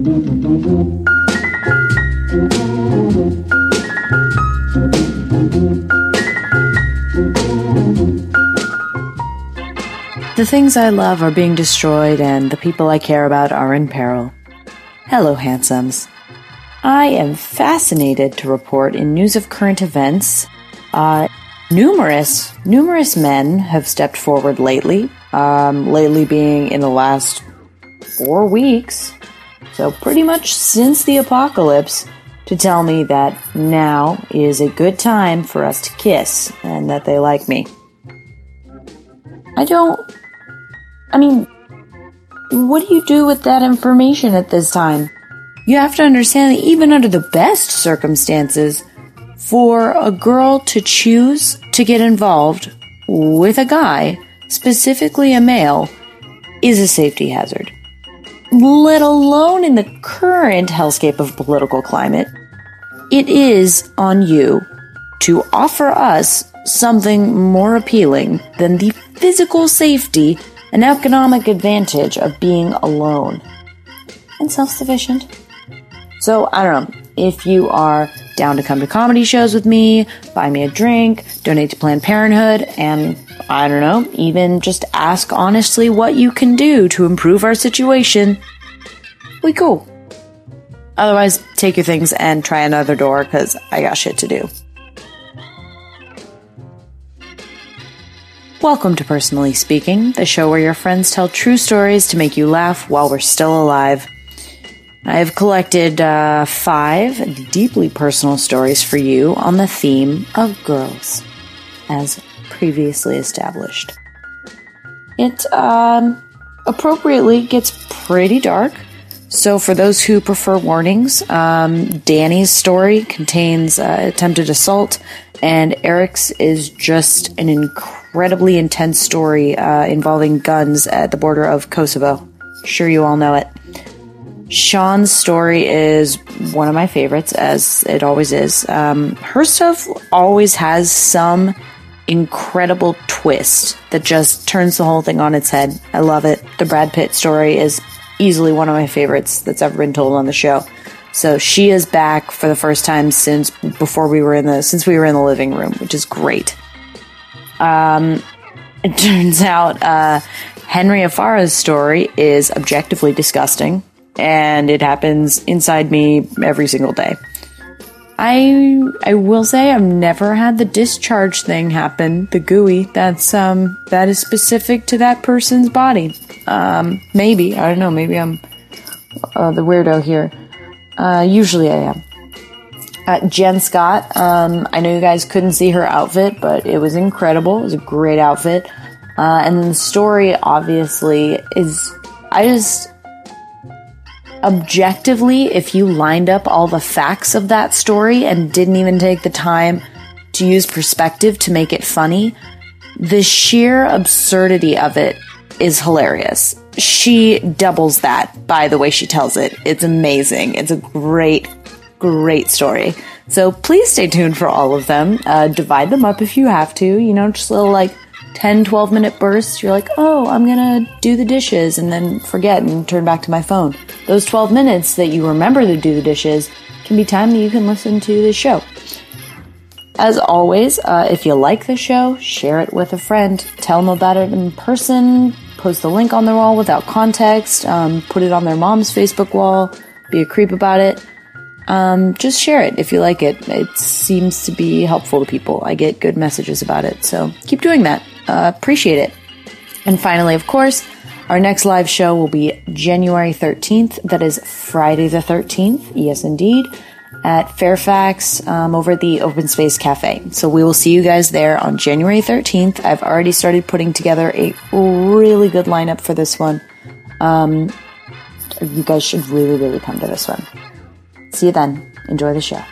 The things I love are being destroyed, and the people I care about are in peril. Hello, handsomes. I am fascinated to report in news of current events. Uh, numerous, numerous men have stepped forward lately. Um, lately being in the last four weeks, so pretty much since the apocalypse, to tell me that now is a good time for us to kiss and that they like me. I don't. I mean, what do you do with that information at this time? You have to understand that even under the best circumstances, for a girl to choose to get involved with a guy, specifically a male, is a safety hazard. Let alone in the current hellscape of political climate, it is on you to offer us something more appealing than the physical safety and economic advantage of being alone and self sufficient. So, I don't know. If you are down to come to comedy shows with me, buy me a drink, donate to Planned Parenthood, and I don't know, even just ask honestly what you can do to improve our situation, we cool. Otherwise, take your things and try another door because I got shit to do. Welcome to Personally Speaking, the show where your friends tell true stories to make you laugh while we're still alive. I have collected uh, five deeply personal stories for you on the theme of girls, as previously established. It um, appropriately gets pretty dark, so for those who prefer warnings, um, Danny's story contains uh, attempted assault, and Eric's is just an incredibly intense story uh, involving guns at the border of Kosovo. Sure, you all know it. Sean's story is one of my favorites, as it always is. Um, her stuff always has some incredible twist that just turns the whole thing on its head. I love it. The Brad Pitt story is easily one of my favorites that's ever been told on the show. So she is back for the first time since before we were in the since we were in the living room, which is great. Um, it turns out uh, Henry Afara's story is objectively disgusting, and it happens inside me every single day. I I will say I've never had the discharge thing happen. The gooey that's um that is specific to that person's body. Um, maybe I don't know. Maybe I'm uh, the weirdo here. Uh, usually I am. Uh, Jen Scott. Um, I know you guys couldn't see her outfit, but it was incredible. It was a great outfit. Uh, and the story obviously is. I just objectively, if you lined up all the facts of that story and didn't even take the time to use perspective to make it funny, the sheer absurdity of it is hilarious. She doubles that by the way she tells it. It's amazing. It's a great, great story. So please stay tuned for all of them. Uh, divide them up if you have to. You know, just little like 10, 12 minute bursts. You're like, oh, I'm gonna do the dishes and then forget and turn back to my phone. Those 12 minutes that you remember to do the dishes can be time that you can listen to the show. As always, uh, if you like the show, share it with a friend. Tell them about it in person. Post the link on their wall without context. Um, put it on their mom's Facebook wall. Be a creep about it. Um, just share it if you like it. It seems to be helpful to people. I get good messages about it. So keep doing that. Uh, appreciate it. And finally, of course, our next live show will be January 13th. That is Friday the 13th. Yes, indeed. At Fairfax um, over at the Open Space Cafe. So we will see you guys there on January 13th. I've already started putting together a really good lineup for this one. Um, you guys should really, really come to this one. See you then. Enjoy the show.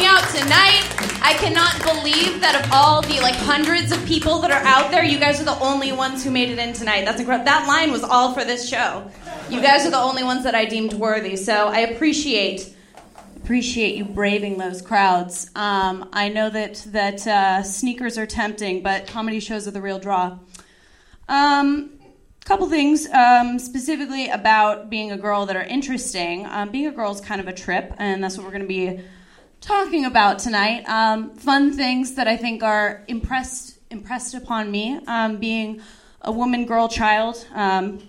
Coming out tonight. I cannot believe that of all the like hundreds of people that are out there, you guys are the only ones who made it in tonight. That's incredible. That line was all for this show. You guys are the only ones that I deemed worthy. So I appreciate appreciate you braving those crowds. Um, I know that that uh, sneakers are tempting, but comedy shows are the real draw. Um, couple things um, specifically about being a girl that are interesting. Um, being a girl is kind of a trip, and that's what we're going to be talking about tonight. Um, fun things that I think are impressed impressed upon me. Um, being a woman, girl, child. Um,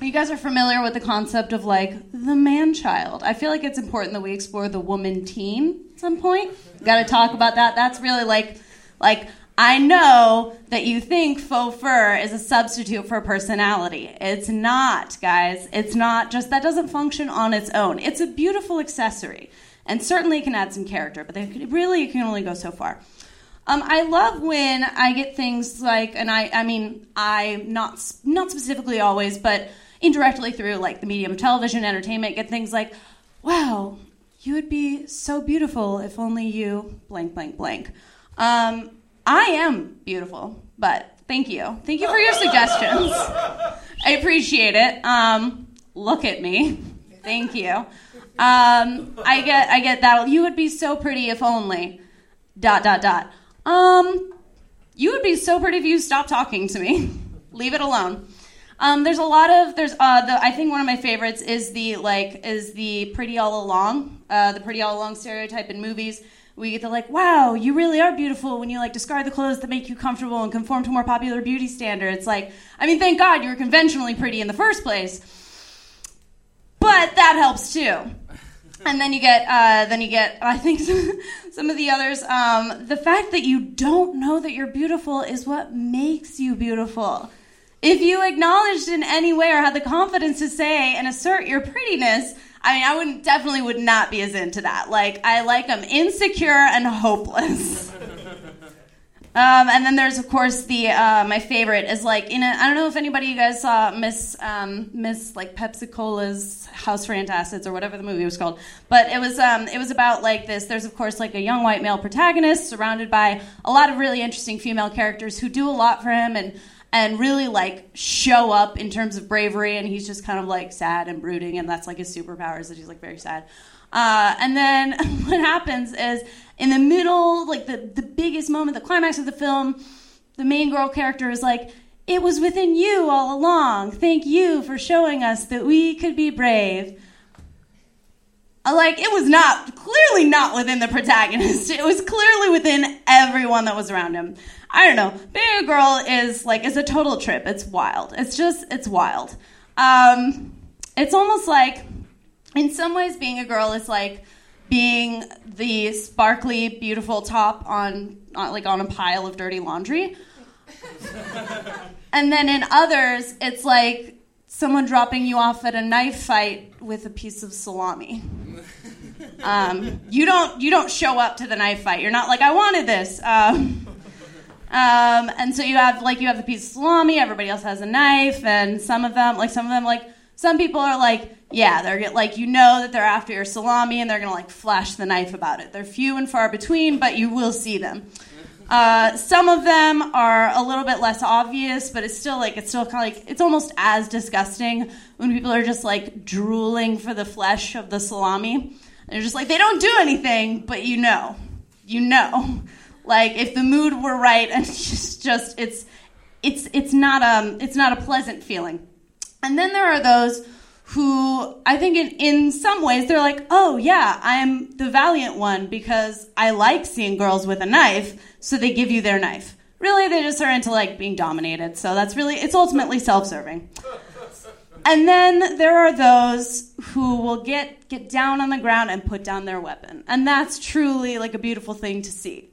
you guys are familiar with the concept of like the man child. I feel like it's important that we explore the woman teen at some point. Got to talk about that. That's really like like I know that you think faux fur is a substitute for personality. It's not, guys. It's not just that doesn't function on its own. It's a beautiful accessory and certainly can add some character, but they could, really can only go so far. Um, I love when I get things like, and I, I mean, I not not specifically always, but indirectly through like the medium of television, entertainment, get things like, "Wow, you would be so beautiful if only you blank blank blank." Um, I am beautiful, but thank you. Thank you for your suggestions. I appreciate it. Um, look at me. Thank you. Um, I get I get that. You would be so pretty if only. Dot dot dot. Um, you would be so pretty if you stopped talking to me. Leave it alone. Um, there's a lot of there's uh, the I think one of my favorites is the like is the pretty all along uh, the pretty all along stereotype in movies we get to like, wow, you really are beautiful when you like discard the clothes that make you comfortable and conform to more popular beauty standards. Like, I mean, thank God you were conventionally pretty in the first place. But that helps too. And then you get, uh, then you get, I think some, some of the others. Um, the fact that you don't know that you're beautiful is what makes you beautiful. If you acknowledged in any way or had the confidence to say and assert your prettiness, I mean, I wouldn't definitely would not be as into that. Like, I like them insecure and hopeless. Um, and then there's of course the uh, my favorite is like in a I don't know if anybody you guys saw Miss um, Miss like Pepsi Cola's House for Antacids or whatever the movie was called, but it was um, it was about like this. There's of course like a young white male protagonist surrounded by a lot of really interesting female characters who do a lot for him and and really like show up in terms of bravery. And he's just kind of like sad and brooding. And that's like his superpowers that he's like very sad. Uh, and then what happens is in the middle like the, the biggest moment the climax of the film the main girl character is like it was within you all along thank you for showing us that we could be brave uh, like it was not clearly not within the protagonist it was clearly within everyone that was around him I don't know. Being a girl is like is a total trip. It's wild. It's just it's wild. Um, it's almost like, in some ways, being a girl is like being the sparkly, beautiful top on, on like on a pile of dirty laundry. and then in others, it's like someone dropping you off at a knife fight with a piece of salami. Um, you don't you don't show up to the knife fight. You're not like I wanted this. Um, um, and so you have like you have the piece of salami. Everybody else has a knife, and some of them, like some of them, like some people are like, yeah, they're like you know that they're after your salami, and they're gonna like flash the knife about it. They're few and far between, but you will see them. Uh, some of them are a little bit less obvious, but it's still like it's still kind of like it's almost as disgusting when people are just like drooling for the flesh of the salami. They're just like they don't do anything, but you know, you know. Like if the mood were right, and just, just it's it's it's not um it's not a pleasant feeling. And then there are those who I think in, in some ways they're like, oh yeah, I'm the valiant one because I like seeing girls with a knife, so they give you their knife. Really, they just are into like being dominated. So that's really it's ultimately self-serving. And then there are those who will get get down on the ground and put down their weapon. And that's truly like a beautiful thing to see.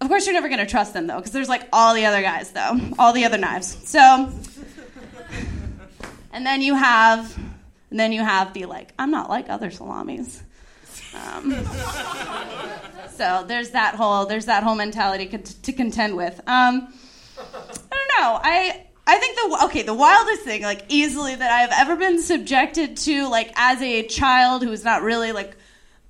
Of course, you're never going to trust them though, because there's like all the other guys though, all the other knives. So, and then you have, and then you have the like, I'm not like other salamis. Um, so there's that whole there's that whole mentality to contend with. Um, I don't know. I I think the okay the wildest thing like easily that I've ever been subjected to like as a child who was not really like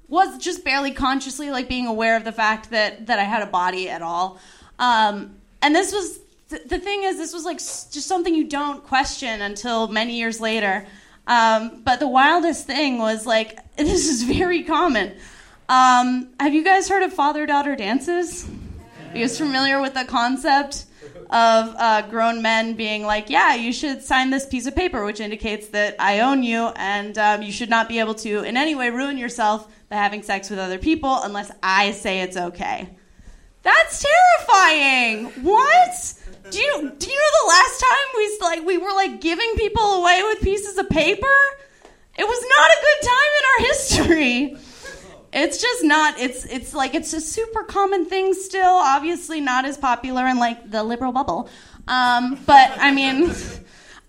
was just barely consciously like being aware of the fact that that I had a body at all. Um, and this was th- the thing is this was like just something you don't question until many years later. Um, but the wildest thing was like, this is very common. Um, have you guys heard of father daughter dances? Are you guys familiar with the concept of uh, grown men being like, yeah, you should sign this piece of paper, which indicates that I own you, and um, you should not be able to in any way ruin yourself by having sex with other people unless I say it's okay. That's terrifying. What? Do you do you know the last time we like we were like giving people away with pieces of paper? It was not a good time in our history. It's just not it's it's like it's a super common thing still obviously not as popular in like the liberal bubble. Um, but i mean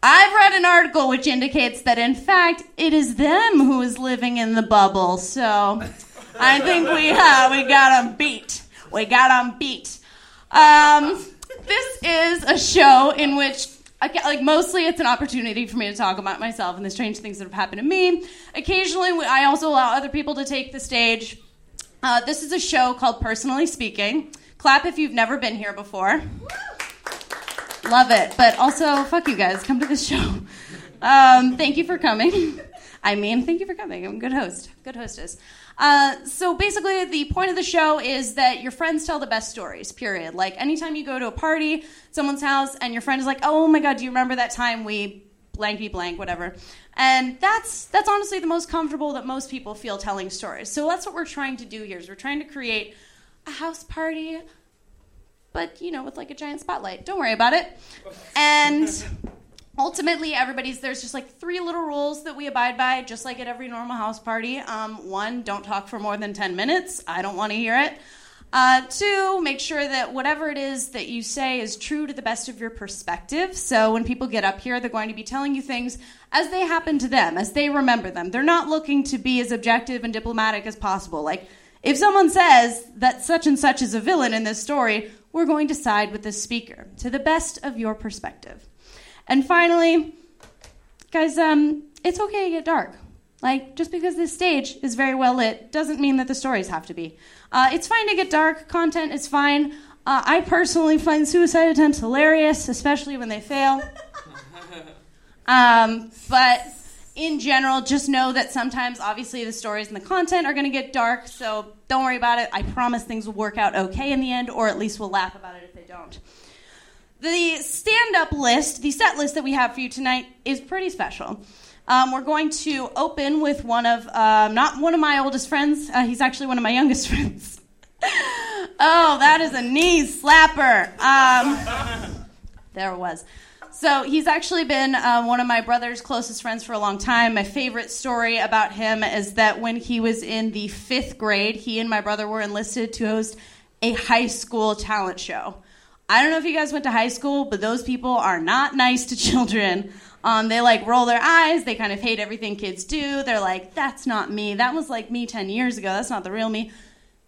i've read an article which indicates that in fact it is them who is living in the bubble. So i think we uh, we got them beat. We got them beat. Um, this is a show in which like mostly it's an opportunity for me to talk about myself and the strange things that have happened to me. Occasionally, I also allow other people to take the stage. Uh, this is a show called Personally Speaking. Clap if you've never been here before. Love it, but also fuck you guys. Come to this show. Um, thank you for coming. I mean, thank you for coming. I'm a good host, good hostess. Uh, so basically, the point of the show is that your friends tell the best stories, period. Like, anytime you go to a party, someone's house, and your friend is like, oh my god, do you remember that time we blanky blank, whatever. And that's that's honestly the most comfortable that most people feel telling stories. So that's what we're trying to do here is we're trying to create a house party, but you know, with like a giant spotlight. Don't worry about it. And ultimately everybody's there's just like three little rules that we abide by just like at every normal house party. Um, one don't talk for more than 10 minutes. I don't want to hear it. Uh, two make sure that whatever it is that you say is true to the best of your perspective. So when people get up here they're going to be telling you things as they happen to them as they remember them. They're not looking to be as objective and diplomatic as possible. Like if someone says that such and such is a villain in this story we're going to side with the speaker to the best of your perspective and finally, guys, um, it's okay to get dark. Like, just because this stage is very well lit doesn't mean that the stories have to be. Uh, it's fine to get dark, content is fine. Uh, I personally find suicide attempts hilarious, especially when they fail. Um, but in general, just know that sometimes, obviously, the stories and the content are going to get dark, so don't worry about it. I promise things will work out okay in the end, or at least we'll laugh about it if they don't. The stand up list, the set list that we have for you tonight, is pretty special. Um, we're going to open with one of, um, not one of my oldest friends, uh, he's actually one of my youngest friends. oh, that is a knee slapper. Um, there it was. So he's actually been uh, one of my brother's closest friends for a long time. My favorite story about him is that when he was in the fifth grade, he and my brother were enlisted to host a high school talent show. I don't know if you guys went to high school, but those people are not nice to children. Um, they like roll their eyes. They kind of hate everything kids do. They're like, that's not me. That was like me 10 years ago. That's not the real me.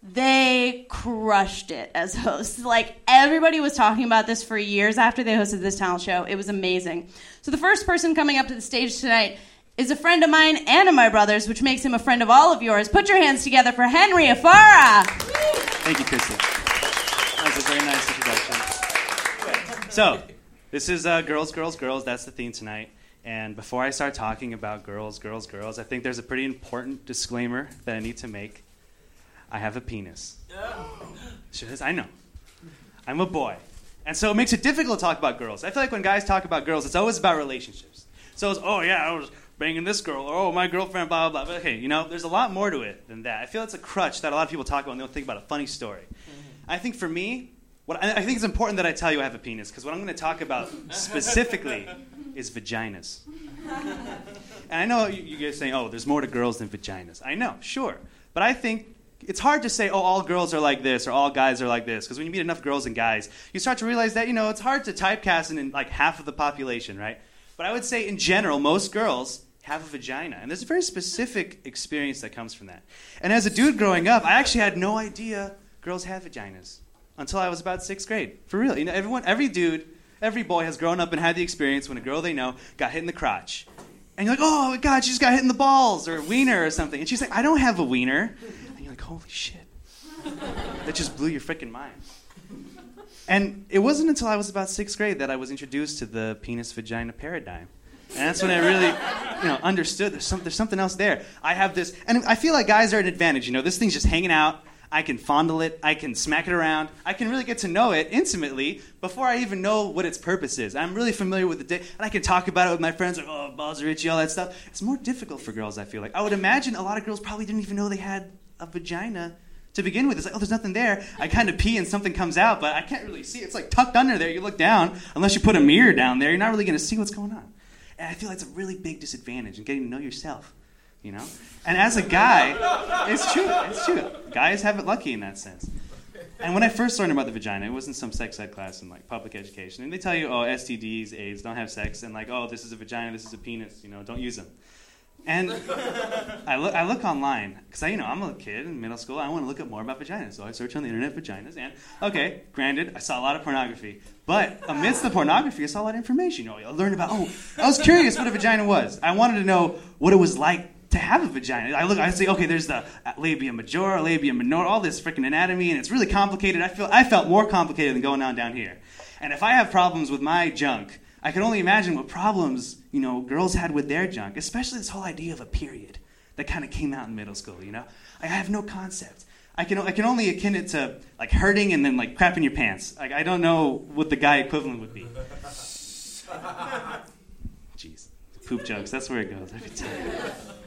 They crushed it as hosts. Like everybody was talking about this for years after they hosted this talent show. It was amazing. So the first person coming up to the stage tonight is a friend of mine and of my brother's, which makes him a friend of all of yours. Put your hands together for Henry Afara. Thank you, Christy. That was a very nice introduction. So, this is uh, Girls, Girls, Girls. That's the theme tonight. And before I start talking about girls, girls, girls, I think there's a pretty important disclaimer that I need to make. I have a penis. I know. I'm a boy. And so it makes it difficult to talk about girls. I feel like when guys talk about girls, it's always about relationships. So it's, oh, yeah, I was banging this girl, or oh, my girlfriend, blah, blah, blah. Okay, you know, there's a lot more to it than that. I feel it's a crutch that a lot of people talk about and they don't think about a funny story. Mm-hmm. I think for me, what I, I think it's important that I tell you I have a penis because what I'm going to talk about specifically is vaginas. And I know you, you guys saying, "Oh, there's more to girls than vaginas." I know, sure, but I think it's hard to say, "Oh, all girls are like this" or "all guys are like this," because when you meet enough girls and guys, you start to realize that you know it's hard to typecast in like half of the population, right? But I would say, in general, most girls have a vagina. And there's a very specific experience that comes from that. And as a dude growing up, I actually had no idea girls had vaginas until I was about sixth grade. For real. You know, everyone, every dude, every boy has grown up and had the experience when a girl they know got hit in the crotch. And you're like, oh my god, she just got hit in the balls or a wiener or something. And she's like, I don't have a wiener. And you're like, holy shit. that just blew your freaking mind. And it wasn't until I was about sixth grade that I was introduced to the penis vagina paradigm. And that's when I really, you know, understood there's, some, there's something else there. I have this, and I feel like guys are an advantage. You know, this thing's just hanging out. I can fondle it. I can smack it around. I can really get to know it intimately before I even know what its purpose is. I'm really familiar with the dick, and I can talk about it with my friends, like, oh, balls are itchy, all that stuff. It's more difficult for girls, I feel like. I would imagine a lot of girls probably didn't even know they had a vagina to begin with. It's like, oh, there's nothing there. I kind of pee and something comes out, but I can't really see. It's like tucked under there. You look down, unless you put a mirror down there, you're not really going to see what's going on. And I feel like it's a really big disadvantage in getting to know yourself, you know? And as a guy, it's true, it's true. Guys have it lucky in that sense. And when I first learned about the vagina, it wasn't some sex ed class in like public education. And they tell you, oh, STDs, AIDS, don't have sex, and like, oh, this is a vagina, this is a penis, you know, don't use them. And I look, I look online because I, you know, I'm a kid in middle school. I want to look up more about vaginas, so I search on the internet vaginas. And okay, granted, I saw a lot of pornography, but amidst the pornography, I saw a lot of information. You know, I learned about. Oh, I was curious what a vagina was. I wanted to know what it was like to have a vagina. I look, I say, okay, there's the labia majora, labia minora, all this freaking anatomy, and it's really complicated. I feel, I felt more complicated than going on down here. And if I have problems with my junk, I can only imagine what problems, you know, girls had with their junk, especially this whole idea of a period that kind of came out in middle school, you know? I have no concept. I can, I can only akin it to like hurting and then like crapping your pants. Like, I don't know what the guy equivalent would be. Jeez, poop jokes, that's where it goes every time.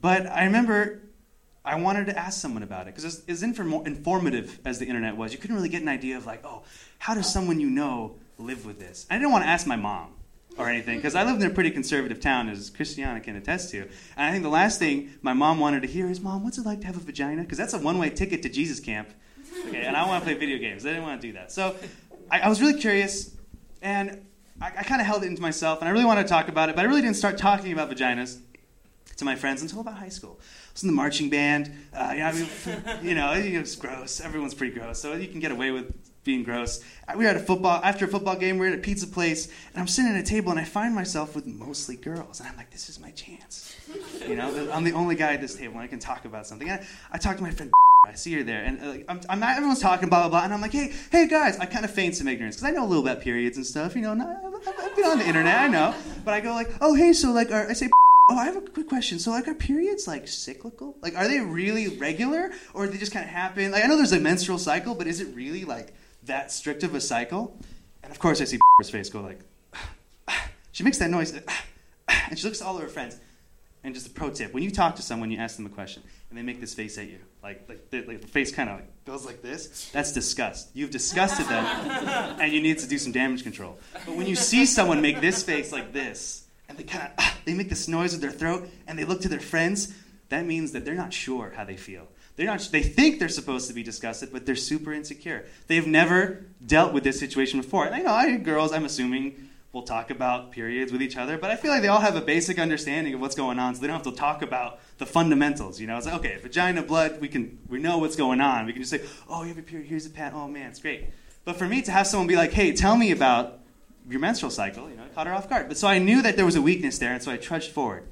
But I remember I wanted to ask someone about it because as, as inform- informative as the internet was, you couldn't really get an idea of like, oh, how does someone you know live with this? I didn't want to ask my mom or anything because I lived in a pretty conservative town, as Christiana can attest to. And I think the last thing my mom wanted to hear is, "Mom, what's it like to have a vagina?" Because that's a one-way ticket to Jesus camp. Okay, and I want to play video games. I didn't want to do that. So I, I was really curious, and I, I kind of held it into myself, and I really wanted to talk about it, but I really didn't start talking about vaginas to my friends until about high school. I was in the marching band. Uh, yeah, I mean, you know, it was gross. Everyone's pretty gross, so you can get away with being gross. Uh, we were at a football after a football game. We were at a pizza place, and I'm sitting at a table, and I find myself with mostly girls, and I'm like, this is my chance. You know, I'm the only guy at this table, and I can talk about something. And I, I talk to my friend. I see her there, and I'm, I'm everyone's talking, blah, blah, blah, and I'm like, hey, hey, guys, I kind of feign some ignorance, because I know a little about periods and stuff, you know, not, I've been on the internet, I know, but I go like, oh, hey, so, like, I say, oh, I have a quick question, so, like, are periods, like, cyclical? Like, are they really regular, or do they just kind of happen? Like, I know there's a menstrual cycle, but is it really, like, that strict of a cycle? And, of course, I see her face go like, she makes that noise, and she looks at all of her friends, and just a pro tip: when you talk to someone, you ask them a question, and they make this face at you, like like the, like the face kind of like goes like this. That's disgust. You've disgusted them, and you need to do some damage control. But when you see someone make this face like this, and they kind of ah, they make this noise with their throat, and they look to their friends, that means that they're not sure how they feel. They're not. They think they're supposed to be disgusted, but they're super insecure. They've never dealt with this situation before. And I know I girls. I'm assuming will talk about periods with each other, but I feel like they all have a basic understanding of what's going on, so they don't have to talk about the fundamentals. You know, it's like okay, vagina, blood, we can we know what's going on. We can just say, oh, you have a period. Here's a pad. Oh man, it's great. But for me to have someone be like, hey, tell me about your menstrual cycle, you know, it caught her off guard. But so I knew that there was a weakness there, and so I trudged forward.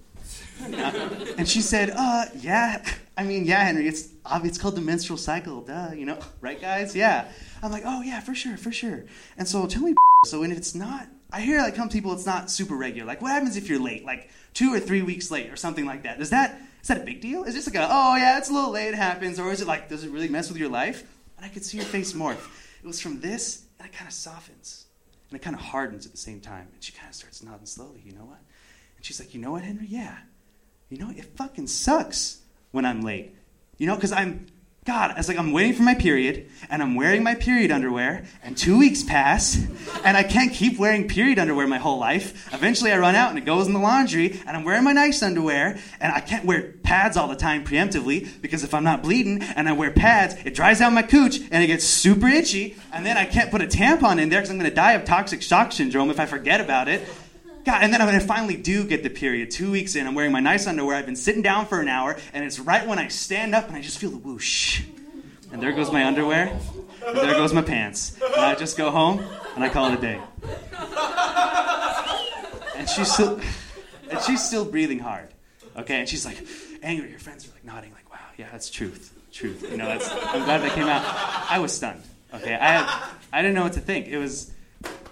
and she said, uh, yeah. I mean, yeah, Henry, it's it's called the menstrual cycle, duh, you know, right, guys? Yeah. I'm like, oh, yeah, for sure, for sure. And so tell me, so when it's not I hear like some people it's not super regular. Like what happens if you're late, like two or three weeks late or something like that? Does that is that a big deal? Is it just like a, oh yeah, it's a little late, it happens, or is it like does it really mess with your life? And I could see her face morph. It was from this, and it kind of softens, and it kind of hardens at the same time, and she kind of starts nodding slowly. You know what? And she's like, you know what, Henry? Yeah. You know, it fucking sucks when I'm late. You know, because I'm God, it's like I'm waiting for my period, and I'm wearing my period underwear, and two weeks pass, and I can't keep wearing period underwear my whole life. Eventually, I run out, and it goes in the laundry, and I'm wearing my nice underwear, and I can't wear pads all the time preemptively because if I'm not bleeding and I wear pads, it dries out my cooch, and it gets super itchy, and then I can't put a tampon in there because I'm going to die of toxic shock syndrome if I forget about it. God, and then I finally do get the period, two weeks in, I'm wearing my nice underwear. I've been sitting down for an hour, and it's right when I stand up and I just feel the whoosh. And there goes my underwear, and there goes my pants. And I just go home and I call it a day. And she's still, and she's still breathing hard. Okay, and she's like angry. Her friends are like nodding, like, "Wow, yeah, that's truth, truth." You know, that's. I'm glad that came out. I was stunned. Okay, I had, I didn't know what to think. It was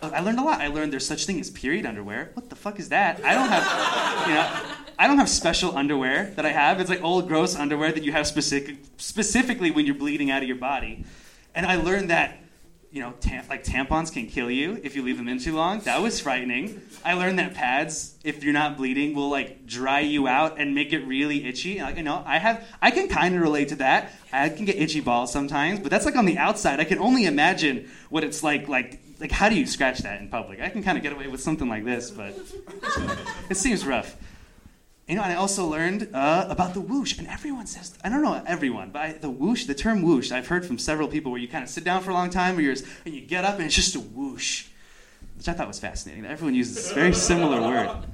I learned a lot. I learned there's such thing as period underwear. What the fuck is that? I don't have, you know, I don't have special underwear that I have. It's like old gross underwear that you have specific, specifically when you're bleeding out of your body. And I learned that you know, tam- like tampons can kill you if you leave them in too long. That was frightening. I learned that pads, if you're not bleeding, will like dry you out and make it really itchy. Like, you know, I have, I can kind of relate to that. I can get itchy balls sometimes, but that's like on the outside. I can only imagine what it's like. Like, like how do you scratch that in public? I can kind of get away with something like this, but it seems rough. You know, and I also learned uh, about the whoosh, and everyone says, I don't know everyone, but I, the whoosh, the term whoosh, I've heard from several people where you kind of sit down for a long time, or you're, and you get up and it's just a whoosh, which I thought was fascinating. Everyone uses this very similar word.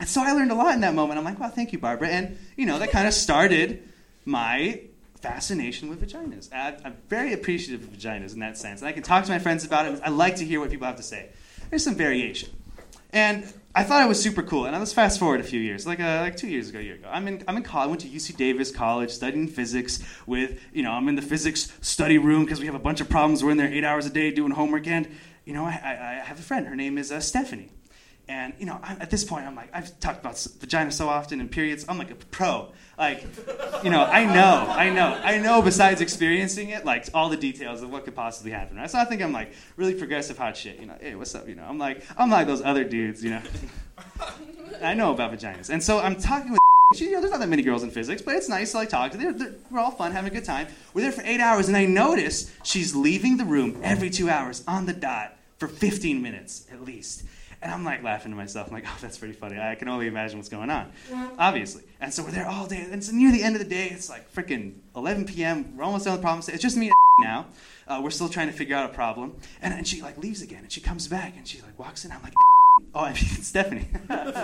And so I learned a lot in that moment. I'm like, wow, thank you, Barbara. And, you know, that kind of started my fascination with vaginas. I, I'm very appreciative of vaginas in that sense. And I can talk to my friends about it. I like to hear what people have to say. There's some variation. And I thought it was super cool. And let's fast forward a few years, like uh, like two years ago, a year ago. I'm in I'm in college. I went to UC Davis College, studying physics. With you know, I'm in the physics study room because we have a bunch of problems. We're in there eight hours a day doing homework. And you know, I, I, I have a friend. Her name is uh, Stephanie. And you know, I'm, at this point, I'm like, I've talked about vagina so often and periods. I'm like a pro. Like, you know, I know, I know, I know. Besides experiencing it, like all the details of what could possibly happen. Right? So I think I'm like really progressive hot shit. You know, hey, what's up? You know, I'm like, I'm like those other dudes. You know, I know about vaginas. And so I'm talking with. She, you know, there's not that many girls in physics, but it's nice to like talk to. They're, they're, we're all fun, having a good time. We're there for eight hours, and I notice she's leaving the room every two hours on the dot for 15 minutes at least. And I'm like laughing to myself. I'm like, oh, that's pretty funny. I can only imagine what's going on, obviously. And so we're there all day. And it's near the end of the day, it's like freaking 11 p.m. We're almost done with the problem. It's just me and now. Uh, we're still trying to figure out a problem. And, and she like leaves again, and she comes back, and she like walks in. I'm like, oh, mean, Stephanie. We'll edit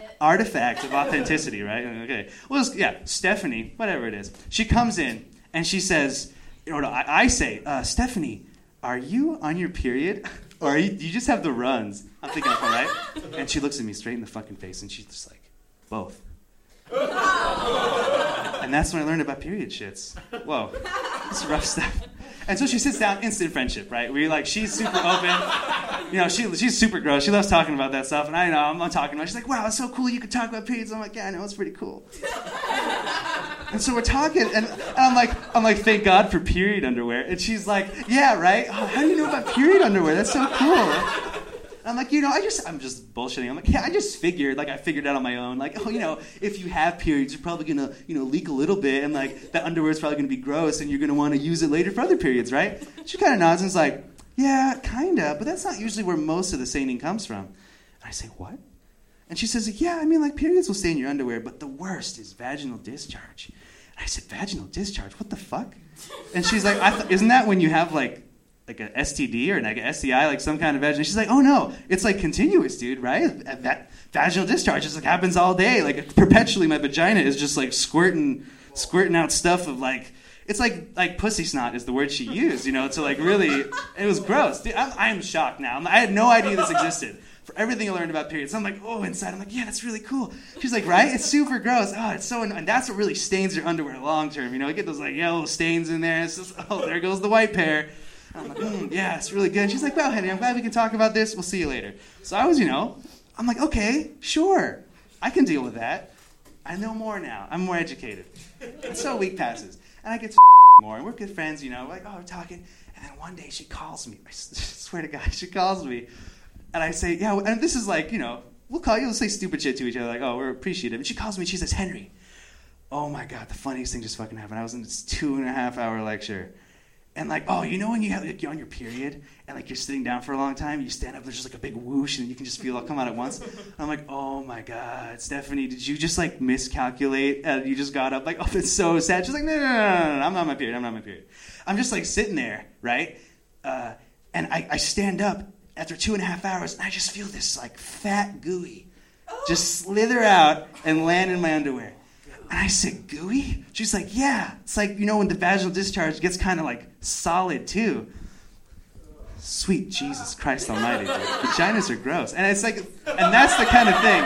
it. Artifact of authenticity, right? Okay. Well, yeah, Stephanie, whatever it is. She comes in and she says, or no, I, I say, uh, Stephanie, are you on your period? Or you, you just have the runs? I'm thinking, okay, right? And she looks at me straight in the fucking face and she's just like, both. And that's when I learned about period shits. Whoa, it's rough stuff. And so she sits down, instant friendship, right? We like, she's super open. You know, she, she's super gross. She loves talking about that stuff. And I know, I'm not talking about it. She's like, wow, it's so cool you could talk about periods. I'm like, yeah, I know, it's pretty cool. And so we're talking, and, and I'm like, I'm like, thank God for period underwear. And she's like, yeah, right? Oh, how do you know about period underwear? That's so cool. I'm like, you know, I just, I'm just bullshitting. I'm like, yeah, I just figured, like, I figured out on my own, like, oh, you know, if you have periods, you're probably gonna, you know, leak a little bit, and like, that underwear is probably gonna be gross, and you're gonna want to use it later for other periods, right? She kind of nods and is like, yeah, kinda, but that's not usually where most of the staining comes from. And I say, what? And she says, yeah, I mean, like, periods will stay in your underwear, but the worst is vaginal discharge. And I said, vaginal discharge? What the fuck? And she's like, th- isn't that when you have like like an STD or like an STI, like some kind of vaginal? She's like, oh no, it's like continuous, dude, right? Vaginal discharge just like happens all day, like perpetually. My vagina is just like squirting, squirting out stuff of like. It's like like pussy snot is the word she used, you know, to like really. It was gross. Dude, I'm, I'm shocked now. I had no idea this existed. For everything I learned about periods, I'm like, oh, inside, I'm like, yeah, that's really cool. She's like, right? It's super gross. Oh, it's so, anno-" and that's what really stains your underwear long term. You know, you get those like yellow stains in there. It's just, oh, there goes the white pair. I'm like, mm, yeah, it's really good. She's like, well, Henry, I'm glad we can talk about this. We'll see you later. So I was, you know, I'm like, okay, sure, I can deal with that. I know more now. I'm more educated. And so a week passes, and I get to more, and we're good friends, you know, like, oh, we're talking. And then one day she calls me. I swear to God, she calls me. And I say, yeah, and this is like, you know, we'll call you, we'll say stupid shit to each other, like, oh, we're appreciative. And she calls me, she says, Henry, oh my God, the funniest thing just fucking happened. I was in this two and a half hour lecture. And like, oh, you know when you have like, you're on your period and like you're sitting down for a long time, you stand up, there's just like a big whoosh, and you can just feel it come out at once. And I'm like, oh my god, Stephanie, did you just like miscalculate? And you just got up like, oh, it's so sad. She's like, no, no, no, no, no, no, I'm not on my period. I'm not on my period. I'm just like sitting there, right? Uh, and I, I stand up after two and a half hours, and I just feel this like fat gooey just slither out and land in my underwear. And I said, gooey? She's like, yeah. It's like, you know, when the vaginal discharge gets kind of like solid too. Sweet Jesus Christ Almighty, dude. Vaginas are gross. And it's like, and that's the kind of thing.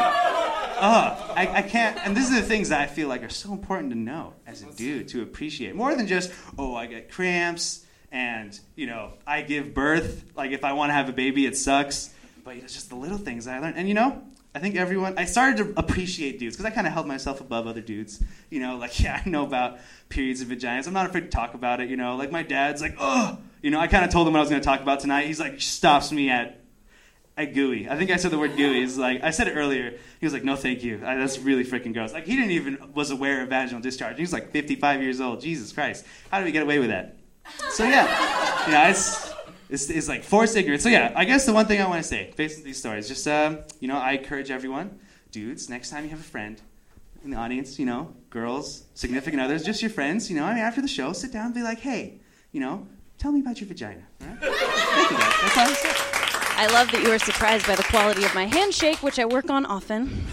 Oh, I, I can't. And these are the things that I feel like are so important to know as a dude to appreciate. More than just, oh, I get cramps and you know, I give birth. Like if I want to have a baby, it sucks. But it's just the little things I learned, and you know, I think everyone. I started to appreciate dudes because I kind of held myself above other dudes. You know, like yeah, I know about periods and vaginas. I'm not afraid to talk about it. You know, like my dad's like, oh, you know, I kind of told him what I was going to talk about tonight. He's like, stops me at at gooey. I think I said the word gooey. He's like, I said it earlier. He was like, no, thank you. I, that's really freaking gross. Like he didn't even was aware of vaginal discharge. He was like 55 years old. Jesus Christ, how did we get away with that? So yeah, yeah, it's it's, it's like forced ignorance. So yeah, I guess the one thing I want to say, based on these stories, just um, you know, I encourage everyone, dudes, next time you have a friend in the audience, you know, girls, significant others, just your friends, you know, I mean, after the show, sit down and be like, hey, you know, tell me about your vagina. Right? Thank you guys. That's all I'm saying. I love that you were surprised by the quality of my handshake, which I work on often.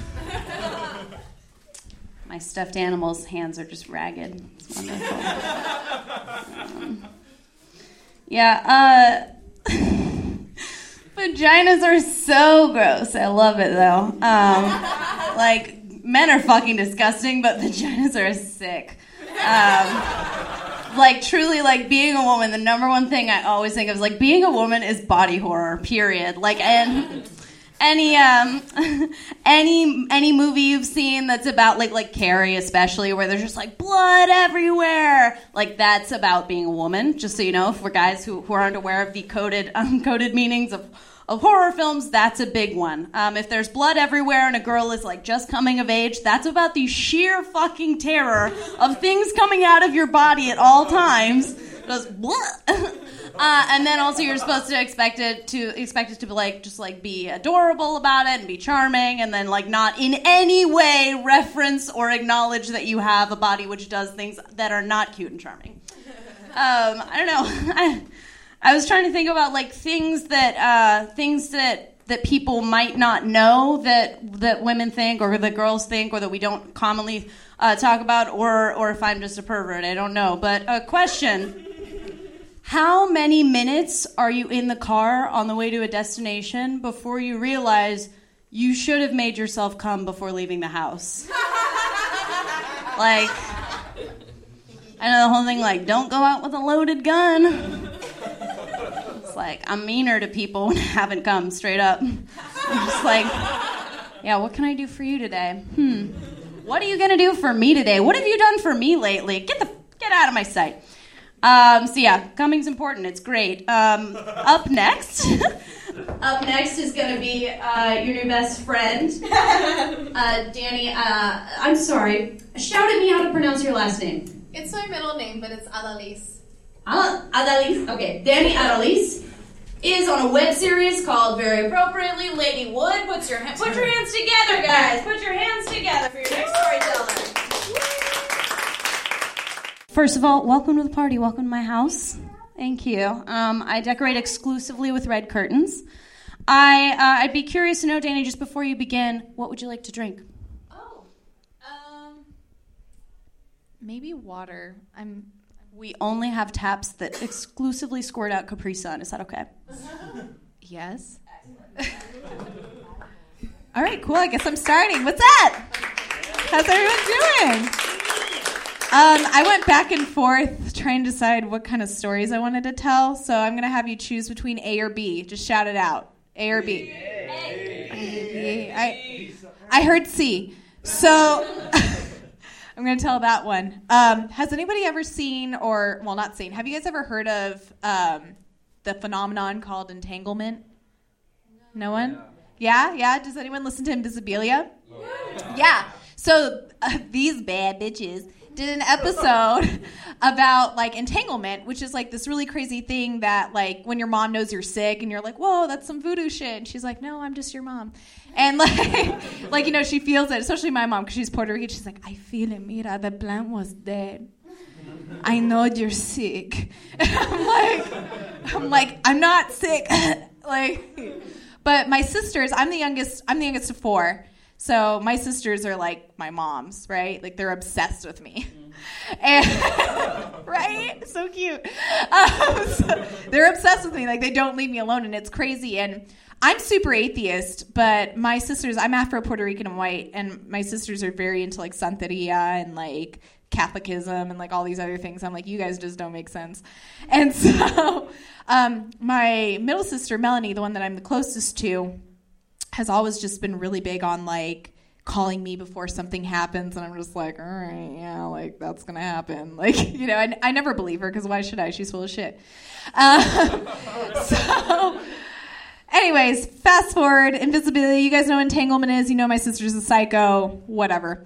my stuffed animal's hands are just ragged. Yeah, uh, vaginas are so gross. I love it though. Um, like, men are fucking disgusting, but vaginas are sick. Um, like truly like being a woman the number one thing i always think of is like being a woman is body horror period like and any um any any movie you've seen that's about like like carrie especially where there's just like blood everywhere. Like that's about being a woman just so you know for guys who, who aren't aware of the coded uncoded meanings of of horror films, that's a big one. Um, if there's blood everywhere and a girl is like just coming of age, that's about the sheer fucking terror of things coming out of your body at all times. Just uh, and then also you're supposed to expect it to expect it to be like just like be adorable about it and be charming, and then like not in any way reference or acknowledge that you have a body which does things that are not cute and charming. Um, I don't know. I, I was trying to think about like things that uh, things that that people might not know that that women think or that girls think or that we don't commonly uh, talk about or or if I'm just a pervert I don't know. But a question. How many minutes are you in the car on the way to a destination before you realize you should have made yourself come before leaving the house? Like I know the whole thing like don't go out with a loaded gun like I'm meaner to people when I haven't come straight up. I'm just like, yeah, what can I do for you today? Hmm. What are you gonna do for me today? What have you done for me lately? Get the get out of my sight. Um, so yeah, coming's important. It's great. Um, up next, up next is gonna be uh, your new best friend, uh, Danny. Uh, I'm sorry. Shout at me how to pronounce your last name. It's my middle name, but it's Annalise. Annalise. Okay, Danny Annalise is on a web series called very appropriately Lady Wood. Put your put your hands together, guys. Put your hands together for your next storyteller. First of all, welcome to the party. Welcome to my house. Thank you. Um, I decorate exclusively with red curtains. I uh, I'd be curious to know, Danny, just before you begin, what would you like to drink? Oh, um, maybe water. I'm we only have taps that exclusively squirt out Capri Sun. Is that okay? Yes. All right, cool. I guess I'm starting. What's that? How's everyone doing? Um, I went back and forth trying to decide what kind of stories I wanted to tell. So I'm going to have you choose between A or B. Just shout it out. A or B. A. A. I, I heard C. So. I'm going to tell that one. Um, has anybody ever seen, or, well, not seen, have you guys ever heard of um, the phenomenon called entanglement? No, one? Yeah. yeah. Does anyone listen to Invisibilia? Yeah. So uh, these bad bitches did an episode about like entanglement, which is like this really crazy thing that like when your mom knows you're sick and you're like, whoa, that's some voodoo shit. And she's like, no, I'm just your mom and like, like you know, she feels it. Especially my mom, because she's Puerto Rican. She's like, I feel it. Mira, the plant was dead. I know you're sick. I'm like, I'm like, I'm not sick. like, but my sisters, I'm the youngest. I'm the youngest of four. So my sisters are like my moms, right? Like they're obsessed with me. And, right? So cute. Um, so they're obsessed with me. Like they don't leave me alone, and it's crazy. And I'm super atheist, but my sisters, I'm Afro Puerto Rican and white, and my sisters are very into like Santeria and like Catholicism and like all these other things. I'm like, you guys just don't make sense. And so, um, my middle sister Melanie, the one that I'm the closest to, has always just been really big on like calling me before something happens and i'm just like all right yeah like that's gonna happen. Like you know i, I never believe her because why should i? She's full of shit. Um, so anyways fast forward Invisibilia you guys know entanglement is you know my sister's a psycho whatever.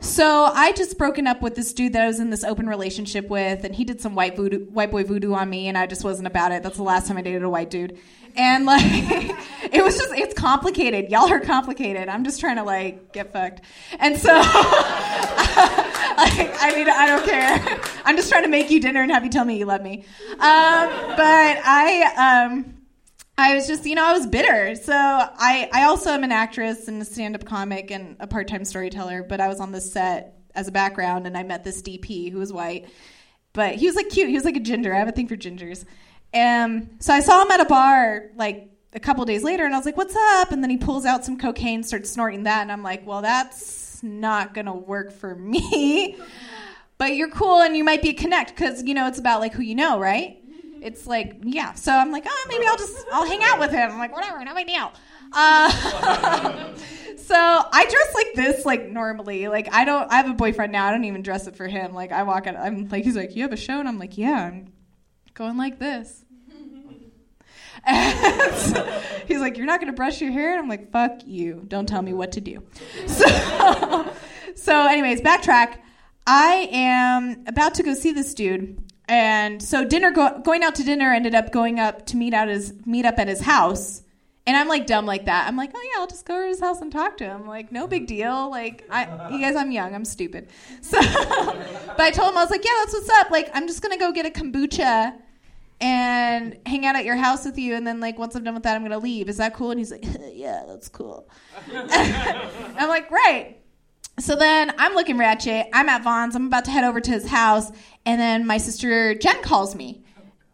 So I just broken up with this dude that I was in this open relationship with, and he did some white voodoo, white boy voodoo on me, and I just wasn't about it. That's the last time I dated a white dude, and like it was just it's complicated. Y'all are complicated. I'm just trying to like get fucked, and so like, I mean I don't care. I'm just trying to make you dinner and have you tell me you love me. Um, but I um I was just, you know, I was bitter. So I, I also am an actress and a stand-up comic and a part-time storyteller. But I was on the set as a background, and I met this DP who was white, but he was like cute. He was like a ginger. I have a thing for gingers. And so I saw him at a bar like a couple days later, and I was like, "What's up?" And then he pulls out some cocaine, starts snorting that, and I'm like, "Well, that's not gonna work for me." but you're cool, and you might be a connect because you know it's about like who you know, right? it's like yeah. So i'm like oh maybe i'll just i'll hang out with him. I'm like whatever no big deal. Uh, so i dress like this like normally. Like i don't i have a boyfriend now. I don't even dress it for him. Like i walk out i'm like he's like you have a show? And i'm like yeah i'm going like this and he's like you're not going to brush your hair? And i'm like fuck you. Don't tell me what to do. So so anyways backtrack. I am about to go see this dude. And so dinner go- going out to dinner ended up going up to meet out his meet up at his house. And i'm like dumb like that. I'm like oh yeah i'll just go to his house and talk to him. Like no big deal. Like i you guys i'm young. I'm stupid. So but i told him i was like yeah that's what's up. Like i'm just gonna go get a kombucha and hang out at your house with you and then like once i'm done with that i'm gonna leave is that cool and he's like yeah that's cool i'm like right so then I'm looking ratchet. I'm at Vons. I'm about to head over to his house. And then my sister Jen calls me.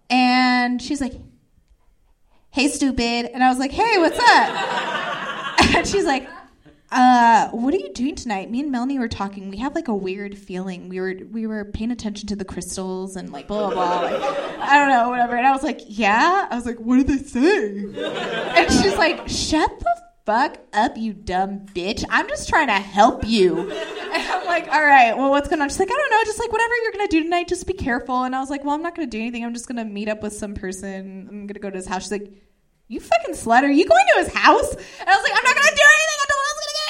And she's like, hey, stupid. And I was like, hey, what's up? and she's like, uh, what are you doing tonight? Me and Melanie were talking. We have like a weird feeling. We were we were paying attention to the crystals and like blah blah blah. Like, I don't know, whatever. And I was like, yeah. I was like, what did they say? And she's like, shut the fuck up, you dumb bitch. I'm just trying to help you. And I'm like, all right, well, what's going on? She's like, I don't know, just like whatever you're to do tonight, just be careful. And I was like, well, I'm not to do anything. I'm just to meet up with some person. I'm to go to his house. She's like, you fucking slut. Are you going to his house? And I was like, I'm not to do anything. I don't know what's going to get.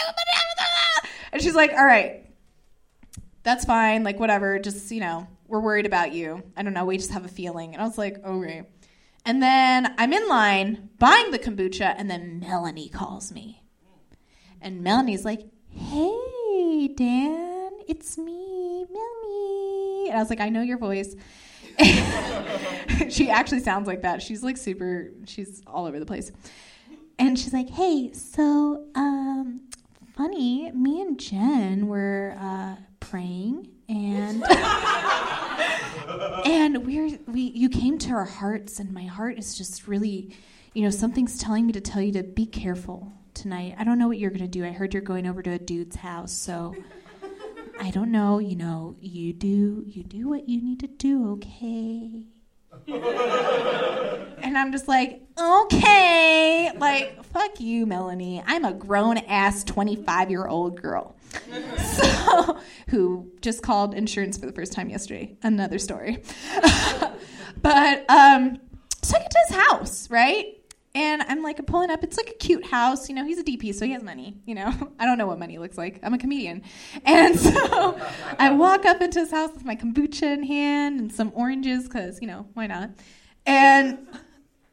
And she's like, all right, that's fine. Like, whatever. Just, you know, we're worried about you. I don't know. We just have a feeling. And I was like, okay. And then I'm in line buying the kombucha, and then Melanie calls me. And Melanie's like, Hey, Dan, it's me, Melanie. And I was like, I know your voice. she actually sounds like that. She's like super, she's all over the place. And she's like, Hey, so, um, funny, me and Jen were uh, praying and and we're we you came to our hearts and my heart is just really you know something's telling me to tell you to be careful tonight. I don't know what you're going to do. I heard you're going over to a dude's house so i don't know you know you do you do what you need to do okay and I'm just like, okay, like, fuck you, Melanie. I'm a grown ass 25 year old girl. so, who just called insurance for the first time yesterday. Another story. but, um, so I get to his house, right? And I'm like pulling up. It's like a cute house. You know, he's a DP, so he has money. You know, I don't know what money looks like. I'm a comedian. And so I walk up into his house with my kombucha in hand and some oranges, because, you know, why not? And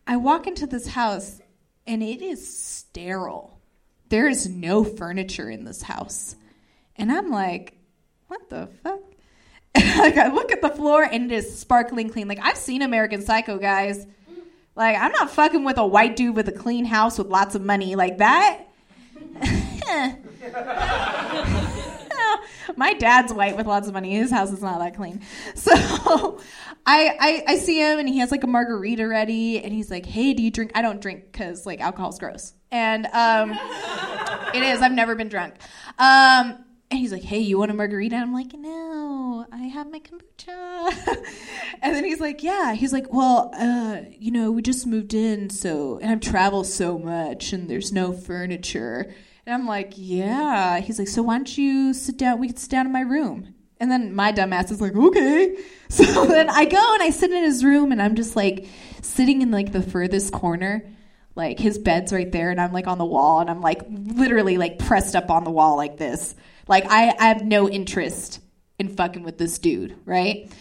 I walk into this house, and it is sterile. There is no furniture in this house. And I'm like, what the fuck? like, I look at the floor, and it is sparkling clean. Like, I've seen American Psycho, guys like, I'm not fucking with a white dude with a clean house with lots of money like that. My dad's white with lots of money. His house is not that clean. So I, I, I see him and he has like a margarita ready and he's like, "Hey, do you drink?" I don't drink because like alcohol's gross, and um, it is. I've never been drunk. Um, and he's like, "Hey, you want a margarita?" I'm like, "No." "Oh, I have my kombucha." and then he's like, "Yeah." He's like, "Well, uh, you know, we just moved in, so and I've traveled so much, and there's no furniture." And I'm like, "Yeah." He's like, "So why don't you sit down? We can sit down in my room." And then my dumbass is like, "Okay." So then I go and I sit in his room, and I'm just like sitting in like the furthest corner like his bed's right there and i'm like on the wall and i'm like literally like pressed up on the wall like this like i, I have no interest in fucking with this dude right?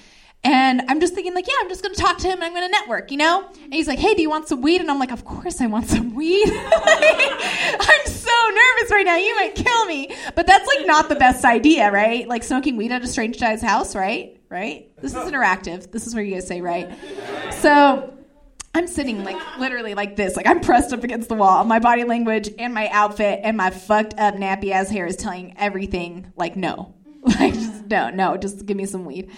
And i'm just thinking like yeah i'm just gonna talk to him and i'm gonna network you know? And he's like hey do you want some weed? And i'm like of course i want some weed. I'm so nervous right now. You might kill me. But that's like not the best idea right? Like smoking weed at a strange guy's house right? Right? This is interactive. This is where you guys say right? So I'm sitting like literally like this, like I'm pressed up against the wall. My body language and my outfit and my fucked up nappy ass hair is telling everything like no. Like just no, no, just give me some weed.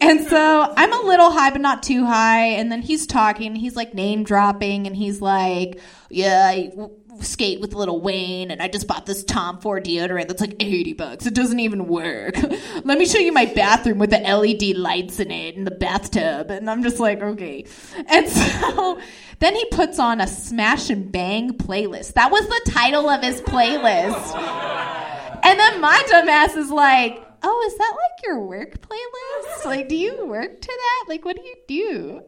And so I'm a little high, but not too high. And then he's talking, he's like name dropping, and he's like, Yeah, I skate with Lil Wayne, and I just bought this Tom Ford deodorant that's like 80 bucks. It doesn't even work. Let me show you my bathroom with the LED lights in it and the bathtub. And I'm just like, okay. And so then he puts on a smash and bang playlist. That was the title of his playlist. And then my dumbass is like, oh, is that like your work playlist? Like, do you work to that? Like, what do you do?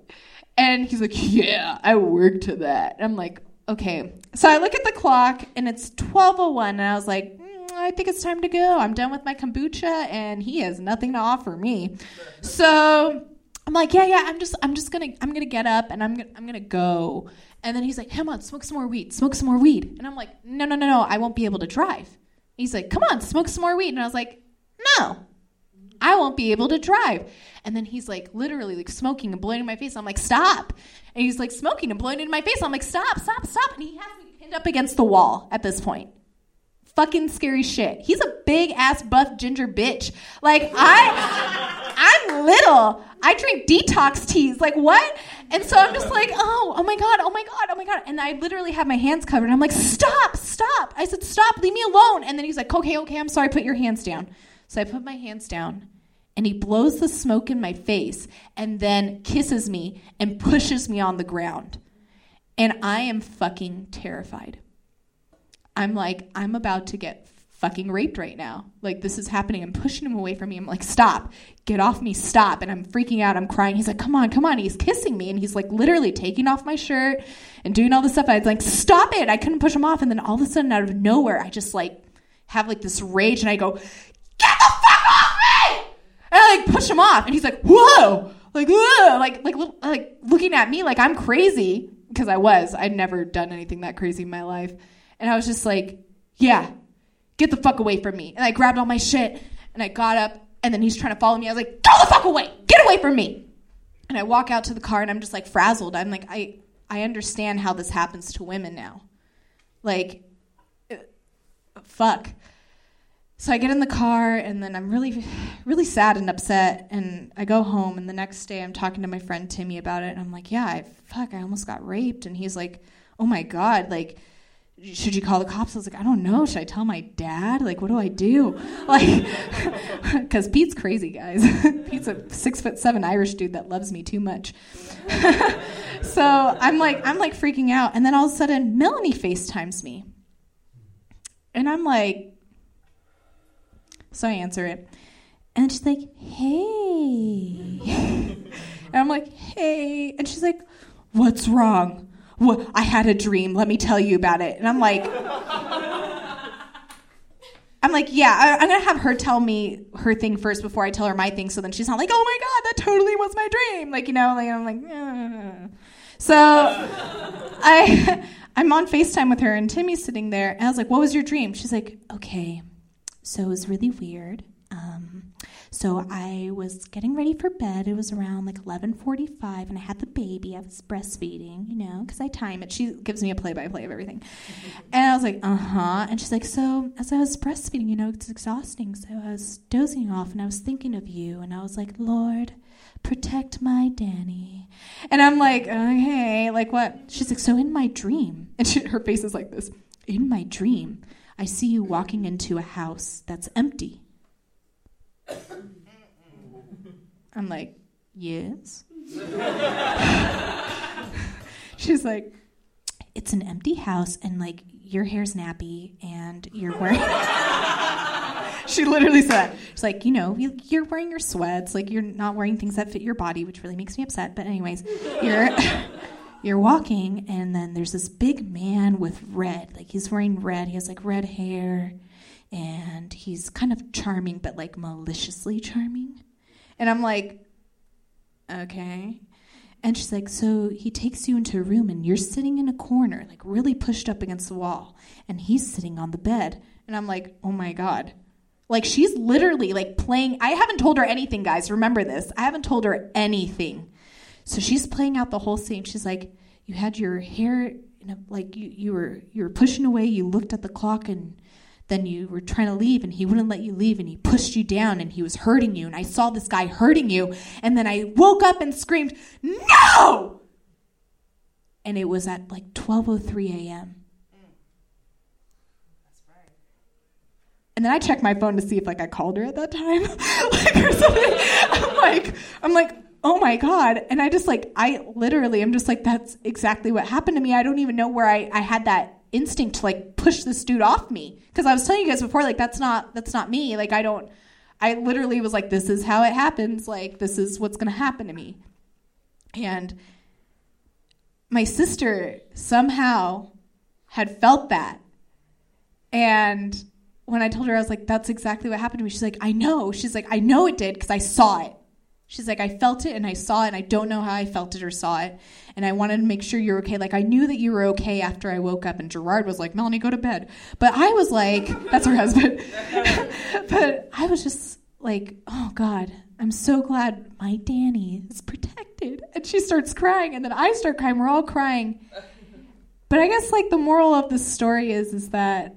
And he's like, yeah, I work to that. And I'm like, okay. So I look at the clock and it's 12:01 and I was like, mm, I think it's time to go. I'm done with my kombucha and he has nothing to offer me. So I'm like, yeah, yeah, I'm just I'm just to I'm to get up and I'm gonna, I'm to go. And then he's like, "Come on, smoke some more weed. Smoke some more weed." And I'm like, "No, no, no, no. I won't be able to drive." He's like, "Come on, smoke some more weed." And I was like, "No. I won't be able to drive." And then he's like literally like smoking and blowing in my face. I'm like, "Stop." And he's like smoking and blowing in my face. I'm like, "Stop, stop, stop." And he has me pinned up against the wall at this point. Fucking scary shit. He's a big ass buff ginger bitch. Like I I'm little. I drink detox teas. Like what? And so I'm just like, oh, oh my god, oh my god, oh my god. And I literally have my hands covered. I'm like, stop, stop. I said, stop, leave me alone. And then he's like, okay, okay, I'm sorry, put your hands down. So I put my hands down and he blows the smoke in my face and then kisses me and pushes me on the ground. And I am fucking terrified. I'm like, I'm about to get fucking raped right now. Like, this is happening. I'm pushing him away from me. I'm like, stop, get off me, stop. And I'm freaking out. I'm crying. He's like, come on, come on. He's kissing me. And he's like, literally taking off my shirt and doing all this stuff. I was like, stop it. I couldn't push him off. And then all of a sudden, out of nowhere, I just like have like this rage and I go, get the fuck off me! And I like push him off. And he's like, whoa, like, like, like, like looking at me like I'm crazy. Because I was. I'd never done anything that crazy in my life. And I was just like, yeah, get the fuck away from me. And I grabbed all my shit and I got up and then he's trying to follow me. I was like, go the fuck away, get away from me. And I walk out to the car and I'm just like frazzled. I'm like, I, I understand how this happens to women now. Like, uh, fuck. So I get in the car and then I'm really, really sad and upset. And I go home and the next day I'm talking to my friend Timmy about it. And I'm like, yeah, I, fuck, I almost got raped. And he's like, oh my God, like, should you call the cops? I was like, I don't know. Should I tell my dad? Like, what do I do? Like, because Pete's crazy, guys. Pete's a six foot seven Irish dude that loves me too much. so I'm like, I'm like freaking out. And then all of a sudden, Melanie FaceTimes me. And I'm like, so I answer it. And she's like, hey. and I'm like, hey. And she's like, what's wrong? What? I had a dream. Let me tell you about it. And I'm like, I'm like, yeah, I, am gonna have her tell me her thing first before I tell her my thing. So then she's not like, oh my god, that totally was my dream. Like you know, like I'm like, so I I'm on Facetime with her and Timmy's sitting there, and I was like, what was your dream? She's like, okay, so it was really weird. Um, so I was getting ready for bed. It was around like 11:45 and I had the baby. I was breastfeeding, you know, cuz I time it. She gives me a play-by-play of everything. and I was like, "Uh-huh." And she's like, "So, as I was breastfeeding, you know, it's exhausting. So I was dozing off and I was thinking of you and I was like, "Lord, protect my Danny." And I'm like, "Okay, like what?" She's like, "So in my dream." And she, her face is like this. "In my dream, I see you walking into a house that's empty." I'm like, Yes. She's like, It's an empty house, and like, your hair's nappy, and you're wearing. she literally said, She's like, You know, you- you're wearing your sweats, like, you're not wearing things that fit your body, which really makes me upset. But, anyways, you're. You're walking, and then there's this big man with red. Like, he's wearing red. He has, like, red hair, and he's kind of charming, but, like, maliciously charming. And I'm like, okay. And she's like, so he takes you into a room and you're sitting in a corner, like really pushed up against the wall, and he's sitting on the bed. And I'm like, oh my God. Like she's literally like playing. I haven't told her anything, guys. Remember this. I haven't told her anything. So she's playing out the whole scene. She's like, you had your hair, like you, you were you were pushing away. You looked at the clock and then you were trying to leave and he wouldn't let you leave and he pushed you down and he was hurting you and I saw this guy hurting you and then I woke up and screamed, "No!" And it was at like 12:03 a.m. That's right. And then I checked my phone to see if like I called her at that time. like or something. I'm like I'm like oh my god. And i just like i literally i'm just like that's exactly what happened to me. I don't even know where i, I had that instinct to like push this dude off me. Because i was telling you guys before like that's not that's not me. Like i don't i literally was like this is how it happens. Like this is what's gonna happen to me. And my sister somehow had felt that. And when i told her i was like that's exactly what happened to me. She's like i know. She's like i know it did because i saw it She's like, I felt it and I saw it, and I don't know how I felt it or saw it. And I wanted to make sure you're okay. Like, I knew that you were okay after I woke up. And Gerard was like, Melanie, go to bed. But I was like, that's her husband. but I was just like, oh God, I'm so glad my Danny is protected. And she starts crying, and then I start crying. We're all crying. But I guess, like, the moral of the story is, is that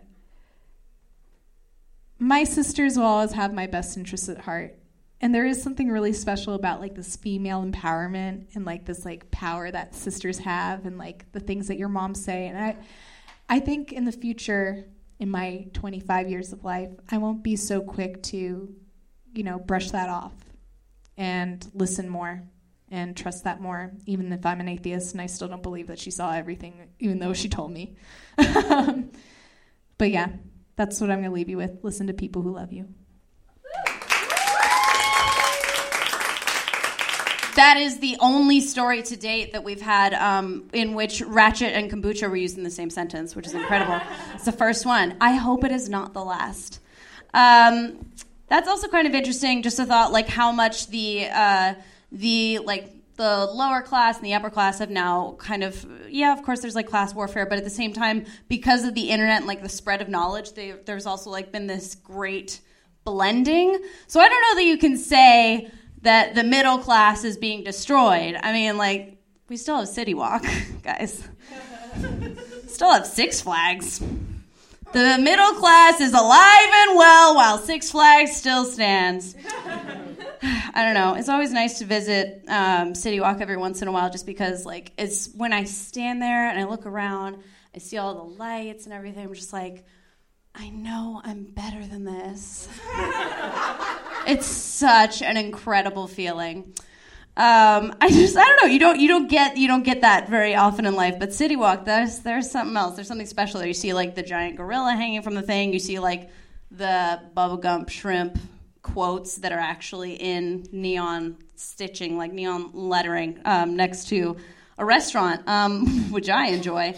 my sisters will always have my best interests at heart and there is something really special about like this female empowerment and like this like power that sisters have and like the things that your moms say. And i i think in the future in my 25 years of life i won't be so quick to you know brush that off and listen more and trust that more even if i'm an atheist and i still don't believe that she saw everything even though she told me. But yeah that's what i'm going to leave you with. Listen to people who love you That is the only story to date that we've had um, in which ratchet and kombucha were used in the same sentence, which is incredible. it's the first one. I hope it is not the last. Um, that's also kind of interesting. Just a thought, like how much the uh, the like the lower class and the upper class have now kind of yeah, of course, there's like class warfare, but at the same time, because of the internet and like the spread of knowledge, they, there's also like been this great blending. So I don't know that you can say that the middle class is being destroyed. I mean, like, we still have City Walk, guys. still have Six Flags. The middle class is alive and well while Six Flags still stands. I don't know. It's always nice to visit um, City Walk every once in a while just because, like, it's when I stand there and I look around, I see all the lights and everything. I'm just like, I know I'm better than this. it's such an incredible feeling. Um, I just I don't know. You don't you don't get you don't get that very often in life. But City Walk, there's there's something else. There's something special there. You see like the giant gorilla hanging from the thing. You see like the Bubba Gump shrimp quotes that are actually in neon stitching, like neon lettering, um, next to a restaurant, um, which I enjoy.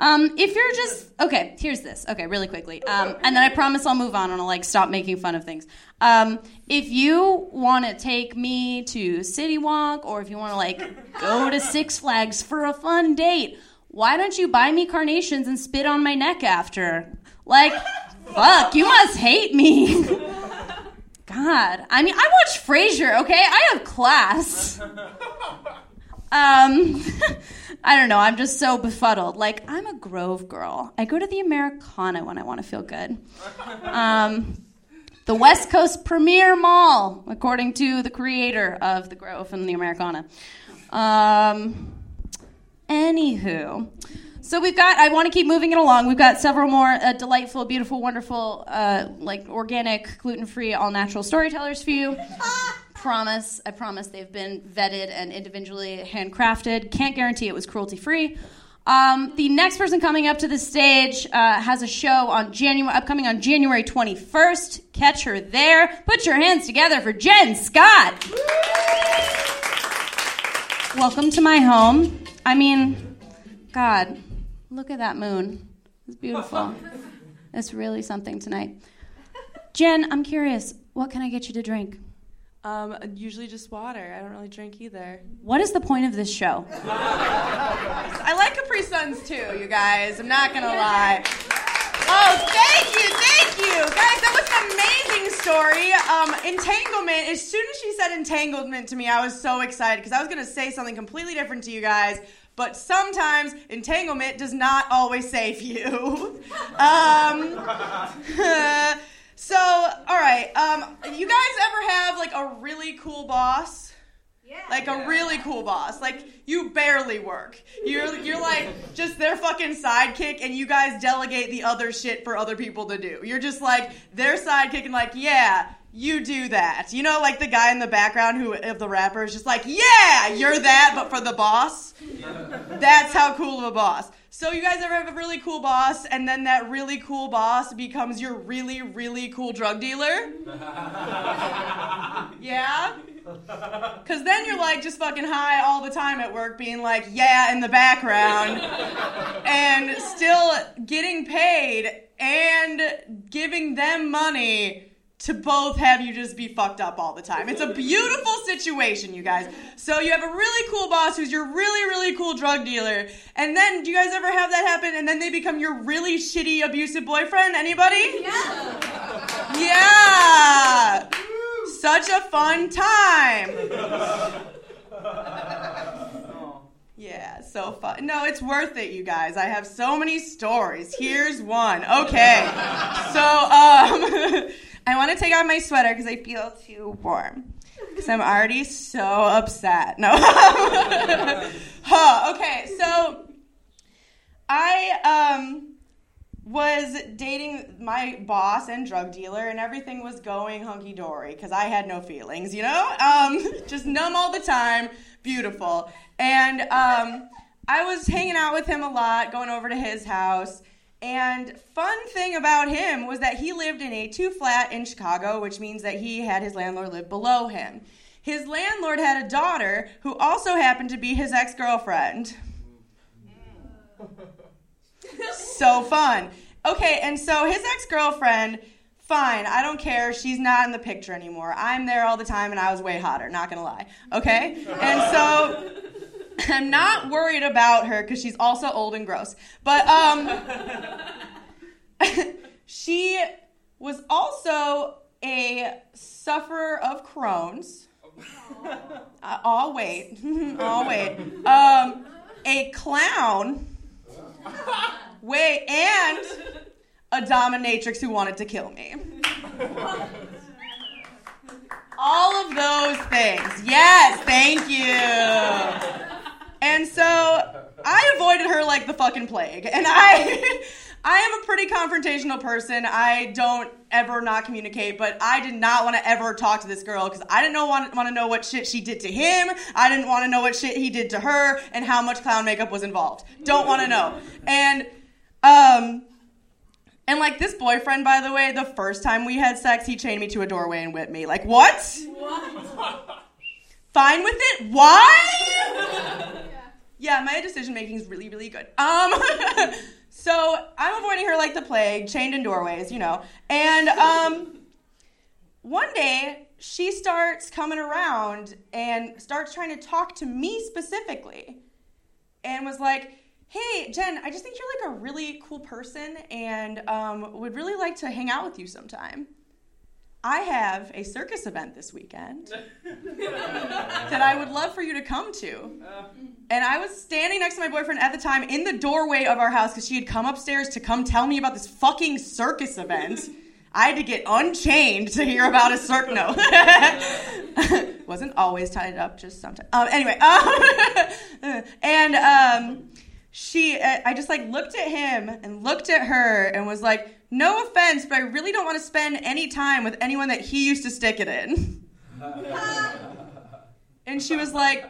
Um, if you're just okay, here's this. Okay, really quickly, um, and then I promise I'll move on and I'll like stop making fun of things. Um, if you want to take me to City Walk, or if you want to like go to Six Flags for a fun date, why don't you buy me carnations and spit on my neck after? Like, fuck, you must hate me. God, I mean, I watch Frasier. Okay, I have class. Um, I don't know. I'm just so befuddled. Like, I'm a Grove girl. I go to the Americana when I want to feel good. Um, the West Coast Premier Mall, according to the creator of the Grove and the Americana. Um, anywho. So we've got. I want to keep moving it along. We've got several more uh, delightful, beautiful, wonderful, uh, like organic, gluten-free, all-natural storytellers for you. Promise, I promise they've been vetted and individually handcrafted. Can't guarantee it was cruelty free. Um, the next person coming up to the stage uh, has a show on January, upcoming on January 21st. Catch her there. Put your hands together for Jen Scott. Welcome to my home. I mean, God, look at that moon. It's beautiful. It's really something tonight. Jen, I'm curious. What can I get you to drink? Um, usually just water. I don't really drink either. What is the point of this show? I like Capri Suns too, you guys. I'm not gonna lie. Oh, thank you, thank you, guys. That was an amazing story. Um, entanglement. As soon as she said entanglement to me, I was so excited because I was gonna say something completely different to you guys. But sometimes entanglement does not always save you. um, so, all right. Um, you guys ever have like a really cool boss? Yeah. Like a really cool boss. Like you barely work. You're you're like just their fucking sidekick and you guys delegate the other shit for other people to do. You're just like their sidekick and like, yeah, you do that. You know, like the guy in the background who of the rapper is just like, yeah, you're that, but for the boss. That's how cool of a boss. So you guys ever have a really cool boss, and then that really cool boss becomes your really, really cool drug dealer? yeah? Because then you're like just fucking high all the time at work, being like, yeah, in the background, and still getting paid and giving them money to both have you just be fucked up all the time. It's a beautiful situation, you guys. So you have a really cool boss who's your really, really cool drug dealer. And then do you guys ever have that happen and then they become your really shitty abusive boyfriend? Anybody? Yeah. Yeah. Such a fun time. Yeah, so fun. No, it's worth it, you guys. I have so many stories. Here's one. Okay. So, um, I want to take off my sweater because I feel too warm. Because I'm already so upset. No. huh, okay, so I um, was dating my boss and drug dealer, and everything was going hunky dory because I had no feelings, you know? Um, just numb all the time, beautiful. And um, I was hanging out with him a lot, going over to his house. And fun thing about him was that he lived in a two flat in Chicago, which means that he had his landlord live below him. His landlord had a daughter who also happened to be his ex girlfriend. so fun. Okay, and so his ex girlfriend, fine, I don't care. She's not in the picture anymore. I'm there all the time and I was way hotter, not gonna lie. Okay? And so I'm not worried about her because she's also old and gross. But um, she was also a sufferer of Crohn's. Uh, oh wait, I'll wait. Um, a clown. Wait, and a dominatrix who wanted to kill me. All of those things. Yes, thank you. And so I avoided her like the fucking plague. And I I am a pretty confrontational person. I don't ever not communicate, but I did not want to ever talk to this girl because I didn't know want, want to know what shit she did to him. I didn't want to know what shit he did to her and how much clown makeup was involved. Don't want to know. And um and like this boyfriend, by the way, the first time we had sex, he chained me to a doorway and whipped me. Like what? What? Fine with it? Why? Yeah, my decision making is really, really good. Um, so I'm avoiding her like the plague, chained in doorways, you know. And um, one day she starts coming around and starts trying to talk to me specifically, and was like, "Hey, Jen, I just think you're like a really cool person, and um, would really like to hang out with you sometime." I have a circus event this weekend that I would love for you to come to. And I was standing next to my boyfriend at the time in the doorway of our house because she had come upstairs to come tell me about this fucking circus event. I had to get unchained to hear about a circus. No. Wasn't always tied up, just sometimes. Um, anyway. Um, and um, she, I just like looked at him and looked at her and was like, no offense, but I really don't want to spend any time with anyone that he used to stick it in. and she was like,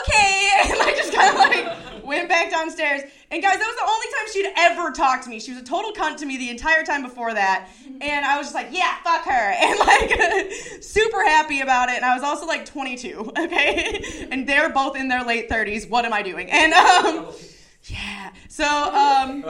okay, and I just kind of like went back downstairs. And guys, that was the only time she'd ever talked to me. She was a total cunt to me the entire time before that. And I was just like, yeah, fuck her. And like super happy about it. And I was also like 22, okay? And they're both in their late 30s. What am I doing? And um yeah. So um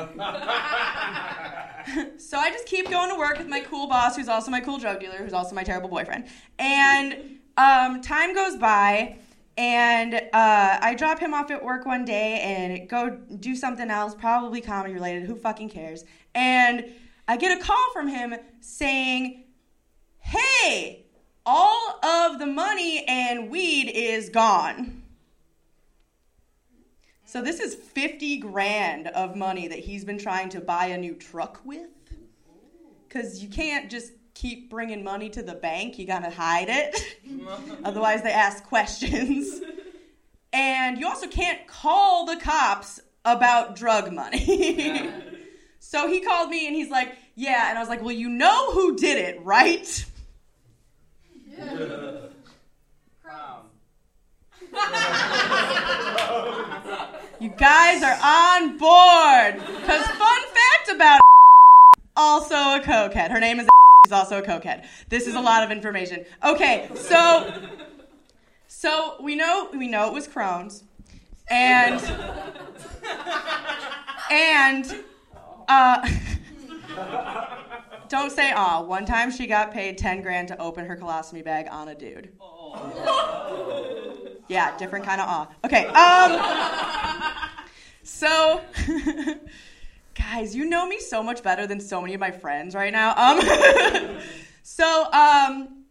so I just keep going to work with my cool boss, who's also my cool drug dealer, who's also my terrible boyfriend. And um, time goes by, and uh, I drop him off at work one day and go do something else, probably comedy related. Who fucking cares? And I get a call from him saying, "Hey, all of the money and weed is gone." So this is 50 grand of money that he's been trying to buy a new truck with. Cuz you can't just keep bringing money to the bank, you got to hide it. Otherwise they ask questions. And you also can't call the cops about drug money. so he called me and he's like, "Yeah." And I was like, "Well, you know who did it, right?" You guys are on board. Because fun fact about also a cokehead. Her name is she's also a cokehead. This is a lot of information. Okay, so so we know we know it was Crohn's, and and uh, don't say aw. One time she got paid ten grand to open her colostomy bag on a dude. Yeah, different kind of awe. Okay. Um. So, guys, you know me so much better than so many of my friends right now. Um. so, um,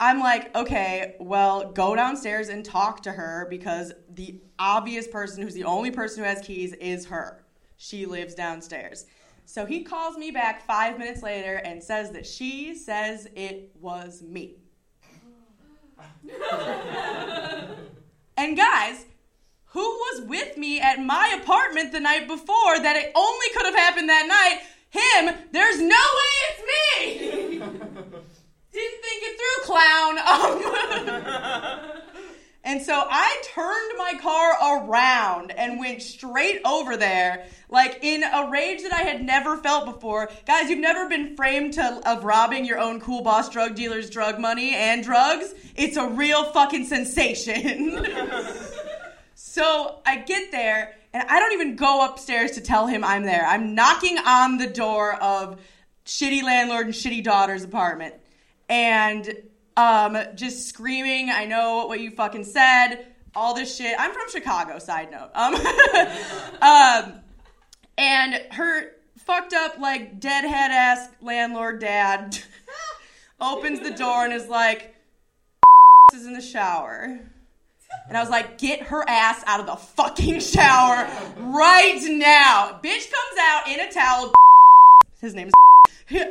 I'm like, okay, well, go downstairs and talk to her because the obvious person who's the only person who has keys is her. She lives downstairs. So he calls me back five minutes later and says that she says it was me. And guys, who was with me at my apartment the night before that it only could have happened that night? Him. There's no way it's me. Didn't think it through, clown. Um, and so I turned my car around and went straight over there, like in a rage that I had never felt before. Guys, you've never been framed to, of robbing your own cool boss drug dealer's drug money and drugs. It's a real fucking sensation. so I get there, and I don't even go upstairs to tell him I'm there. I'm knocking on the door of shitty landlord and shitty daughter's apartment. And um, just screaming, I know what you fucking said, all this shit. I'm from Chicago, side note. Um, um, and her fucked up, like, deadhead ass landlord dad opens the door and is like, is in the shower. And I was like, get her ass out of the fucking shower right now. Bitch comes out in a towel. His name is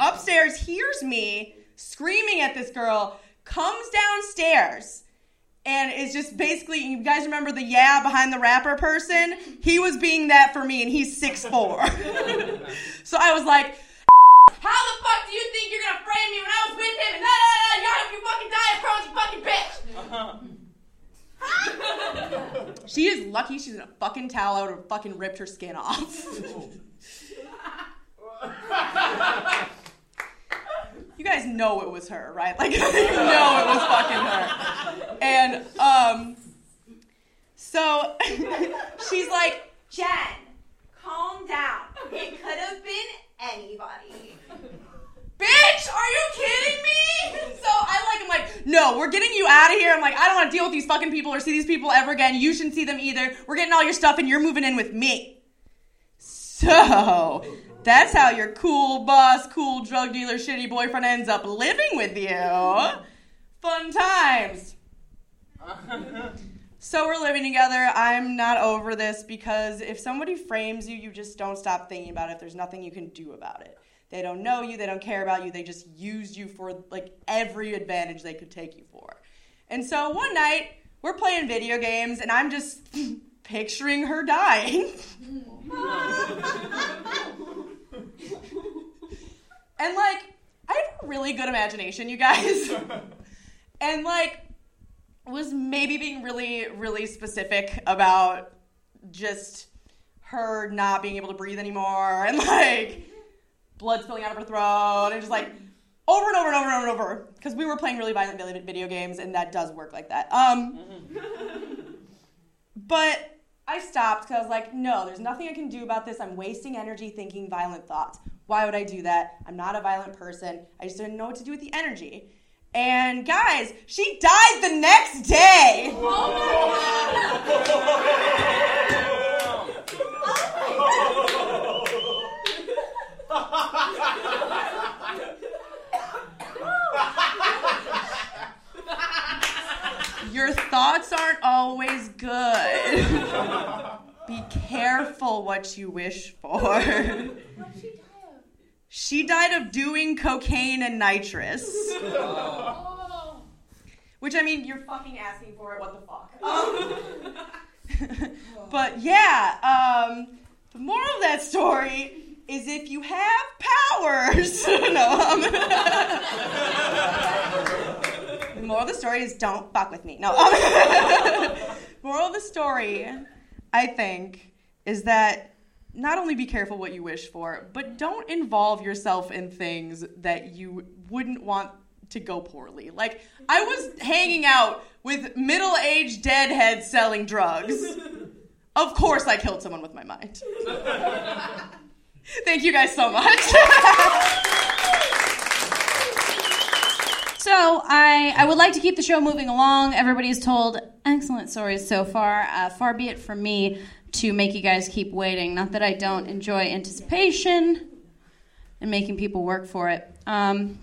upstairs, hears me screaming at this girl, comes downstairs, and is just basically, you guys remember the yeah behind the rapper person? He was being that for me, and he's 6'4. so I was like, how the fuck do you think you're gonna frame me when I was with him? No, no, no, you hope you fucking die of you fucking bitch. she is lucky she's in a fucking towel. I would have fucking ripped her skin off. You guys know it was her, right? Like you know it was fucking her. And um so she's like, Jen, calm down. It could have been anybody. Bitch, are you kidding me? So I like I'm like, no, we're getting you out of here. I'm like, I don't want to deal with these fucking people or see these people ever again. You shouldn't see them either. We're getting all your stuff and you're moving in with me. So that's how your cool boss, cool drug dealer, shitty boyfriend ends up living with you. Fun times. So we're living together. I'm not over this because if somebody frames you, you just don't stop thinking about it. There's nothing you can do about it. They don't know you, they don't care about you, they just used you for like every advantage they could take you for. And so one night, we're playing video games and I'm just picturing her dying. and like, I have a really good imagination, you guys. and like was maybe being really, really specific about just her not being able to breathe anymore and like blood spilling out of her throat and just like over and over and over and over and over because we were playing really violent video games and that does work like that. Um, but I stopped because I was like, no, there's nothing I can do about this. I'm wasting energy thinking violent thoughts. Why would I do that? I'm not a violent person. I just didn't know what to do with the energy. And guys, she died the next day. Your thoughts aren't always good. Be careful what you wish for. What did she died of doing cocaine and nitrous. Which I mean, you're fucking asking for it. What the fuck? Um, but yeah, um, the moral of that story is if you have powers, no. Um, the moral of the story is don't fuck with me. No. Um, moral of the story, I think, is that not only be careful what you wish for, but don't involve yourself in things that you wouldn't want to go poorly. Like, I was hanging out with middle aged deadheads selling drugs. Of course, I killed someone with my mind. Thank you guys so much. So I, I would like to keep the show moving along. Everybody has told excellent stories so far. Uh, far be it from me to make you guys keep waiting. Not that I don't enjoy anticipation and making people work for it. Um,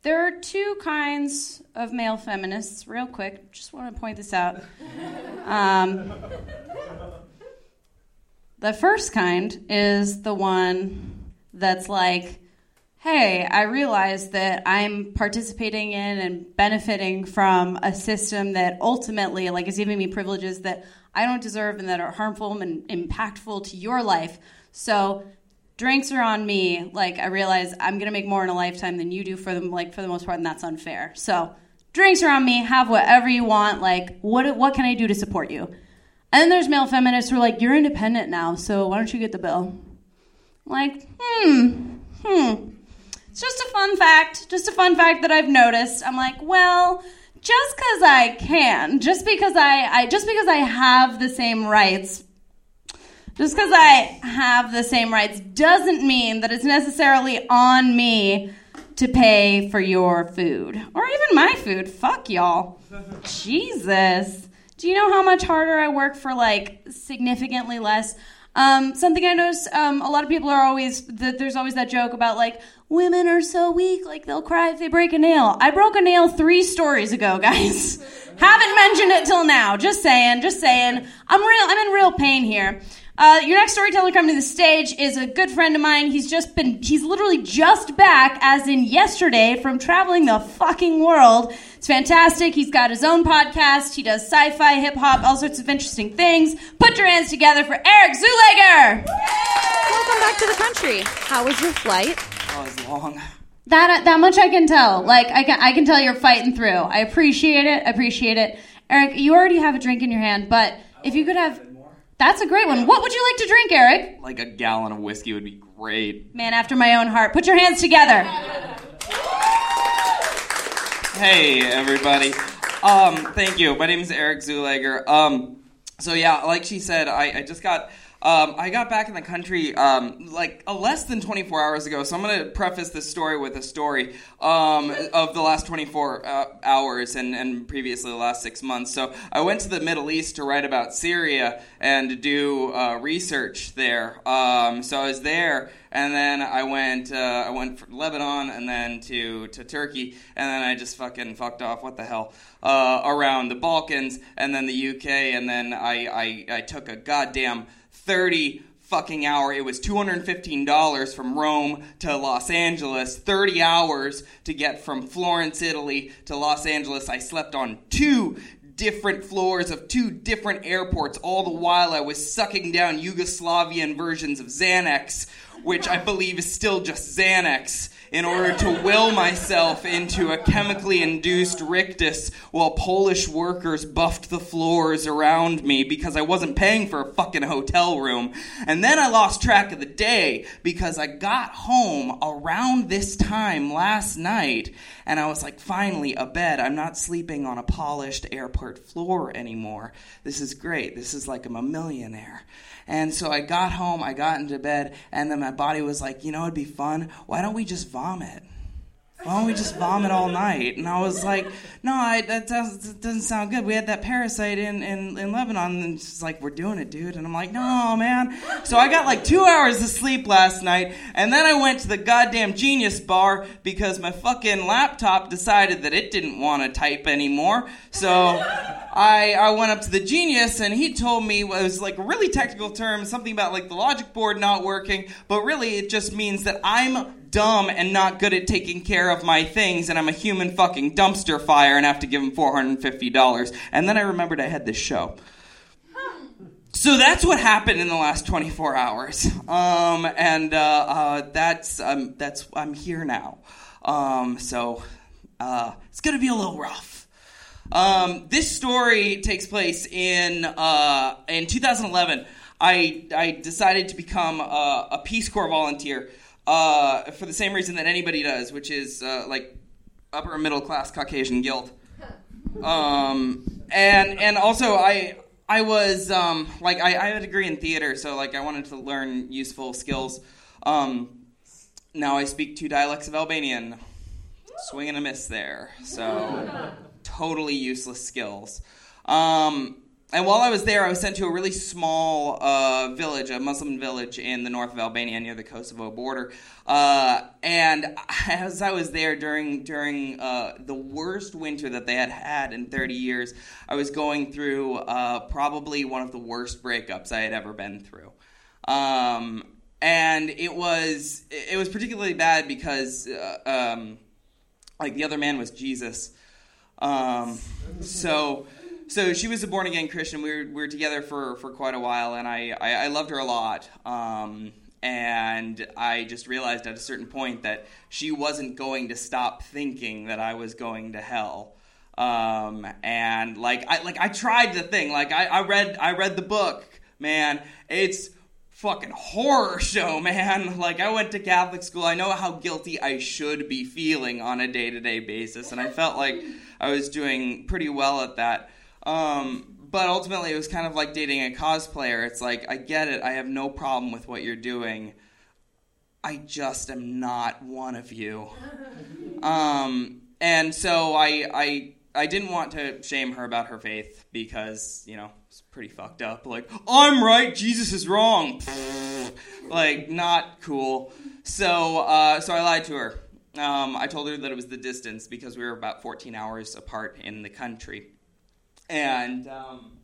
there are two kinds of male feminists, real quick. Just want to point this out. Um, the first kind is the one that's like, hey, I realize that I'm participating in and benefiting from a system that ultimately like is giving me privileges that I don't deserve and that are harmful and impactful to your life. So drinks are on me. Like I realize I'm gonna make more in a lifetime than you do for them like for the most part, and that's unfair. So drinks are on me, have whatever you want, like what what can I do to support you? And then there's male feminists who are like, You're independent now, so why don't you get the bill? I'm like, hmm, hmm. It's just a fun fact, just a fun fact that I've noticed. I'm like, well, just because I can, just because I, I just because I have the same rights, just because I have the same rights doesn't mean that it's necessarily on me to pay for your food or even my food. Fuck y'all. Jesus. Do you know how much harder I work for like significantly less? Um, something I notice um, a lot of people are always, there's always that joke about like, women are so weak, like they'll cry if they break a nail. I broke a nail three stories ago, guys. Haven't mentioned it till now. Just saying, just saying. I'm real, I'm in real pain here. Uh, your next storyteller coming to the stage is a good friend of mine. He's just been, he's literally just back, as in yesterday, from traveling the fucking world. It's fantastic. He's got his own podcast. He does sci fi, hip hop, all sorts of interesting things. Put your hands together for Eric Zuleger! Welcome back to the country. How was your flight? Oh, it's long. That, that much I can tell. Like, I can, I can tell you're fighting through. I appreciate it. I appreciate it. Eric, you already have a drink in your hand, but if you could have. That's a great one. What would you like to drink, Eric? Like a gallon of whiskey would be great. Man after my own heart. Put your hands together. Hey, everybody. Um, thank you. My name is Eric Zuleger. Um, so yeah, like she said, I, I just got. Um, I got back in the country um, like uh, less than 24 hours ago, so I'm going to preface this story with a story um, of the last 24 uh, hours and, and previously the last six months. So I went to the Middle East to write about Syria and do uh, research there. Um, so I was there, and then I went uh, I went from Lebanon and then to to Turkey, and then I just fucking fucked off. What the hell? Uh, around the Balkans, and then the UK, and then I I, I took a goddamn 30 fucking hour. It was $215 from Rome to Los Angeles, 30 hours to get from Florence, Italy to Los Angeles. I slept on two different floors of two different airports, all the while I was sucking down Yugoslavian versions of Xanax, which I believe is still just Xanax. In order to will myself into a chemically induced rictus while Polish workers buffed the floors around me because I wasn't paying for a fucking hotel room. And then I lost track of the day because I got home around this time last night and I was like, finally, a bed. I'm not sleeping on a polished airport floor anymore. This is great. This is like I'm a millionaire. And so I got home, I got into bed, and then my body was like, you know, it'd be fun. Why don't we just vomit? Why don't we just vomit all night? And I was like, no, I, that, does, that doesn't sound good. We had that parasite in, in, in Lebanon, and she's like, we're doing it, dude. And I'm like, no, man. So I got like two hours of sleep last night, and then I went to the goddamn Genius bar because my fucking laptop decided that it didn't want to type anymore. So I, I went up to the Genius, and he told me it was like a really technical term, something about like the logic board not working, but really it just means that I'm dumb and not good at taking care of my things, and I'm a human fucking dumpster fire and have to give him $450. And then I remembered I had this show. So that's what happened in the last 24 hours, um, and uh, uh, that's um, that's I'm here now. Um, so uh, it's gonna be a little rough. Um, this story takes place in uh, in 2011. I I decided to become a, a Peace Corps volunteer uh, for the same reason that anybody does, which is uh, like upper middle class Caucasian guilt. Um, and and also I I was um, like I, I had a degree in theater, so like I wanted to learn useful skills. Um, now I speak two dialects of Albanian, swing and a miss there. So totally useless skills. Um, and while I was there, I was sent to a really small uh, village, a Muslim village in the north of Albania near the Kosovo border. Uh, and as I was there during during uh, the worst winter that they had had in 30 years, I was going through uh, probably one of the worst breakups I had ever been through. Um, and it was it was particularly bad because uh, um, like the other man was Jesus. Um, so so she was a born again Christian. We were, we were together for, for quite a while, and I, I, I loved her a lot. Um, and I just realized at a certain point that she wasn't going to stop thinking that I was going to hell. Um, and like I like I tried the thing. Like I, I read I read the book, man. It's fucking horror show, man. Like I went to Catholic school. I know how guilty I should be feeling on a day-to-day basis, and I felt like I was doing pretty well at that. Um, but ultimately, it was kind of like dating a cosplayer. It's like, I get it. I have no problem with what you're doing. I just am not one of you. Um, and so I, I, I didn't want to shame her about her faith because, you know, it's pretty fucked up. Like, I'm right, Jesus is wrong. like, not cool. So, uh, so I lied to her. Um, I told her that it was the distance because we were about 14 hours apart in the country and um,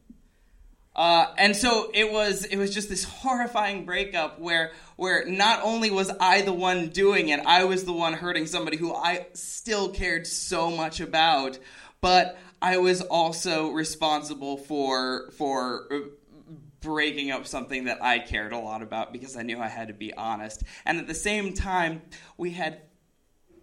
uh, and so it was it was just this horrifying breakup where where not only was I the one doing it, I was the one hurting somebody who I still cared so much about, but I was also responsible for for breaking up something that I cared a lot about because I knew I had to be honest. And at the same time, we had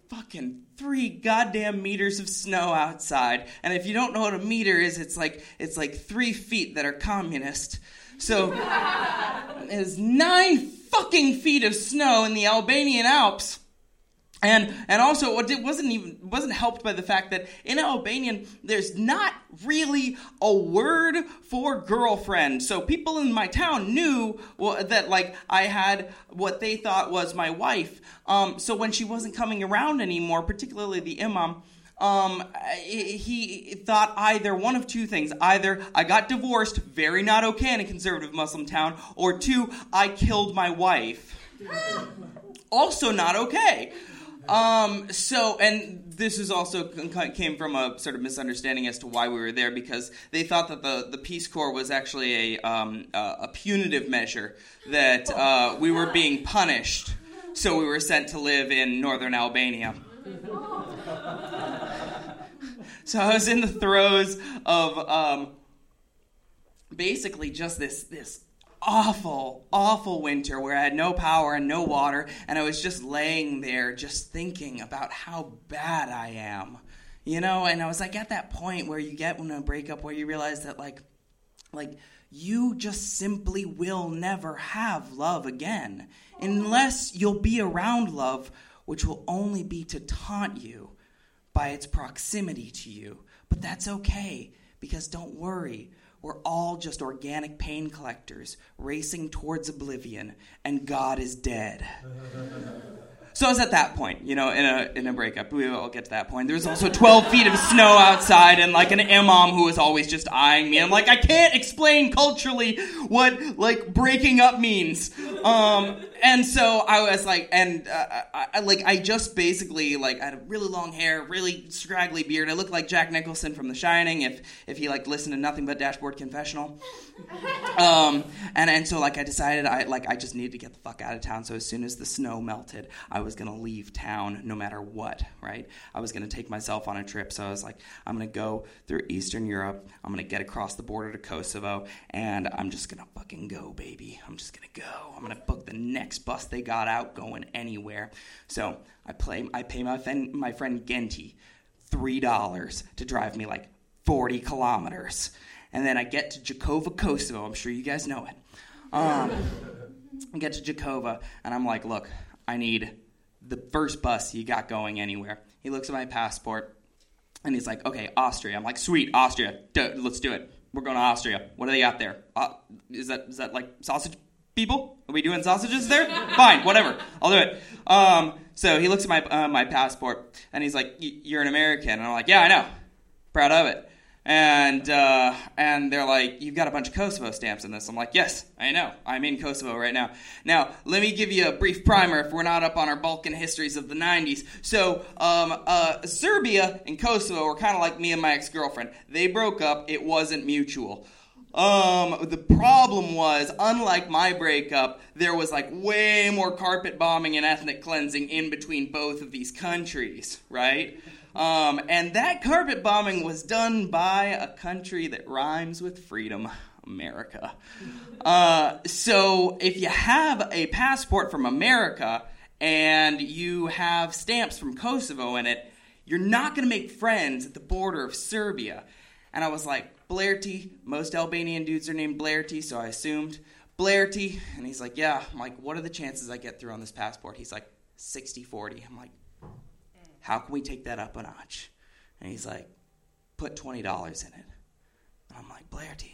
fucking three goddamn meters of snow outside. And if you don't know what a meter is, it's like it's like three feet that are communist. So there's nine fucking feet of snow in the Albanian Alps. And and also it wasn't even wasn't helped by the fact that in Albanian there's not really a word for girlfriend. So people in my town knew well, that like I had what they thought was my wife. Um, so when she wasn't coming around anymore, particularly the imam, um, he thought either one of two things. Either I got divorced, very not okay in a conservative Muslim town, or two, I killed my wife. also not okay. Um, so, and this is also came from a sort of misunderstanding as to why we were there because they thought that the, the Peace Corps was actually a, um, a punitive measure, that uh, we were being punished, so we were sent to live in northern Albania. so I was in the throes of um, basically just this this awful, awful winter where I had no power and no water, and I was just laying there just thinking about how bad I am. You know, and I was like at that point where you get when a breakup where you realize that like like you just simply will never have love again unless you'll be around love which will only be to taunt you by its proximity to you. But that's okay because don't worry, we're all just organic pain collectors racing towards oblivion, and God is dead. So I was at that point, you know, in a in a breakup. We will get to that point. There's also 12 feet of snow outside, and like an imam who was always just eyeing me. I'm like, I can't explain culturally what like breaking up means. Um, and so I was like, and uh, I, I, like I just basically like I had a really long hair, really scraggly beard. I looked like Jack Nicholson from The Shining if if he like listened to nothing but Dashboard Confessional. Um, and and so like I decided I like I just needed to get the fuck out of town. So as soon as the snow melted, I was gonna leave town no matter what. Right? I was gonna take myself on a trip. So I was like, I'm gonna go through Eastern Europe. I'm gonna get across the border to Kosovo, and I'm just gonna fucking go, baby. I'm just gonna go. I'm gonna book the next bus they got out going anywhere. So I play. I pay my friend my friend Genti three dollars to drive me like 40 kilometers and then I get to Gjakova, Kosovo. I'm sure you guys know it. Um, I get to Gjakova, and I'm like, look, I need the first bus you got going anywhere. He looks at my passport, and he's like, okay, Austria. I'm like, sweet, Austria. Let's do it. We're going to Austria. What do they got there? Uh, is that is that like sausage people? Are we doing sausages there? Fine, whatever. I'll do it. Um, so he looks at my uh, my passport, and he's like, you're an American. And I'm like, yeah, I know. Proud of it and uh, and they're like, "You've got a bunch of Kosovo stamps in this." I'm like, "Yes, I know. I'm in Kosovo right now." Now, let me give you a brief primer if we're not up on our Balkan histories of the '90s. So, um, uh, Serbia and Kosovo were kind of like me and my ex-girlfriend. They broke up. It wasn't mutual. Um, the problem was, unlike my breakup, there was like way more carpet bombing and ethnic cleansing in between both of these countries, right? Um, and that carpet bombing was done by a country that rhymes with freedom. America. Uh, so if you have a passport from America and you have stamps from Kosovo in it, you're not going to make friends at the border of Serbia. And I was like, Blerti, most Albanian dudes are named Blerti, so I assumed Blerti. And he's like, Yeah. I'm like, What are the chances I get through on this passport? He's like, 60 40. I'm like, how can we take that up a notch? And he's like, Put $20 in it. And I'm like, Blerti,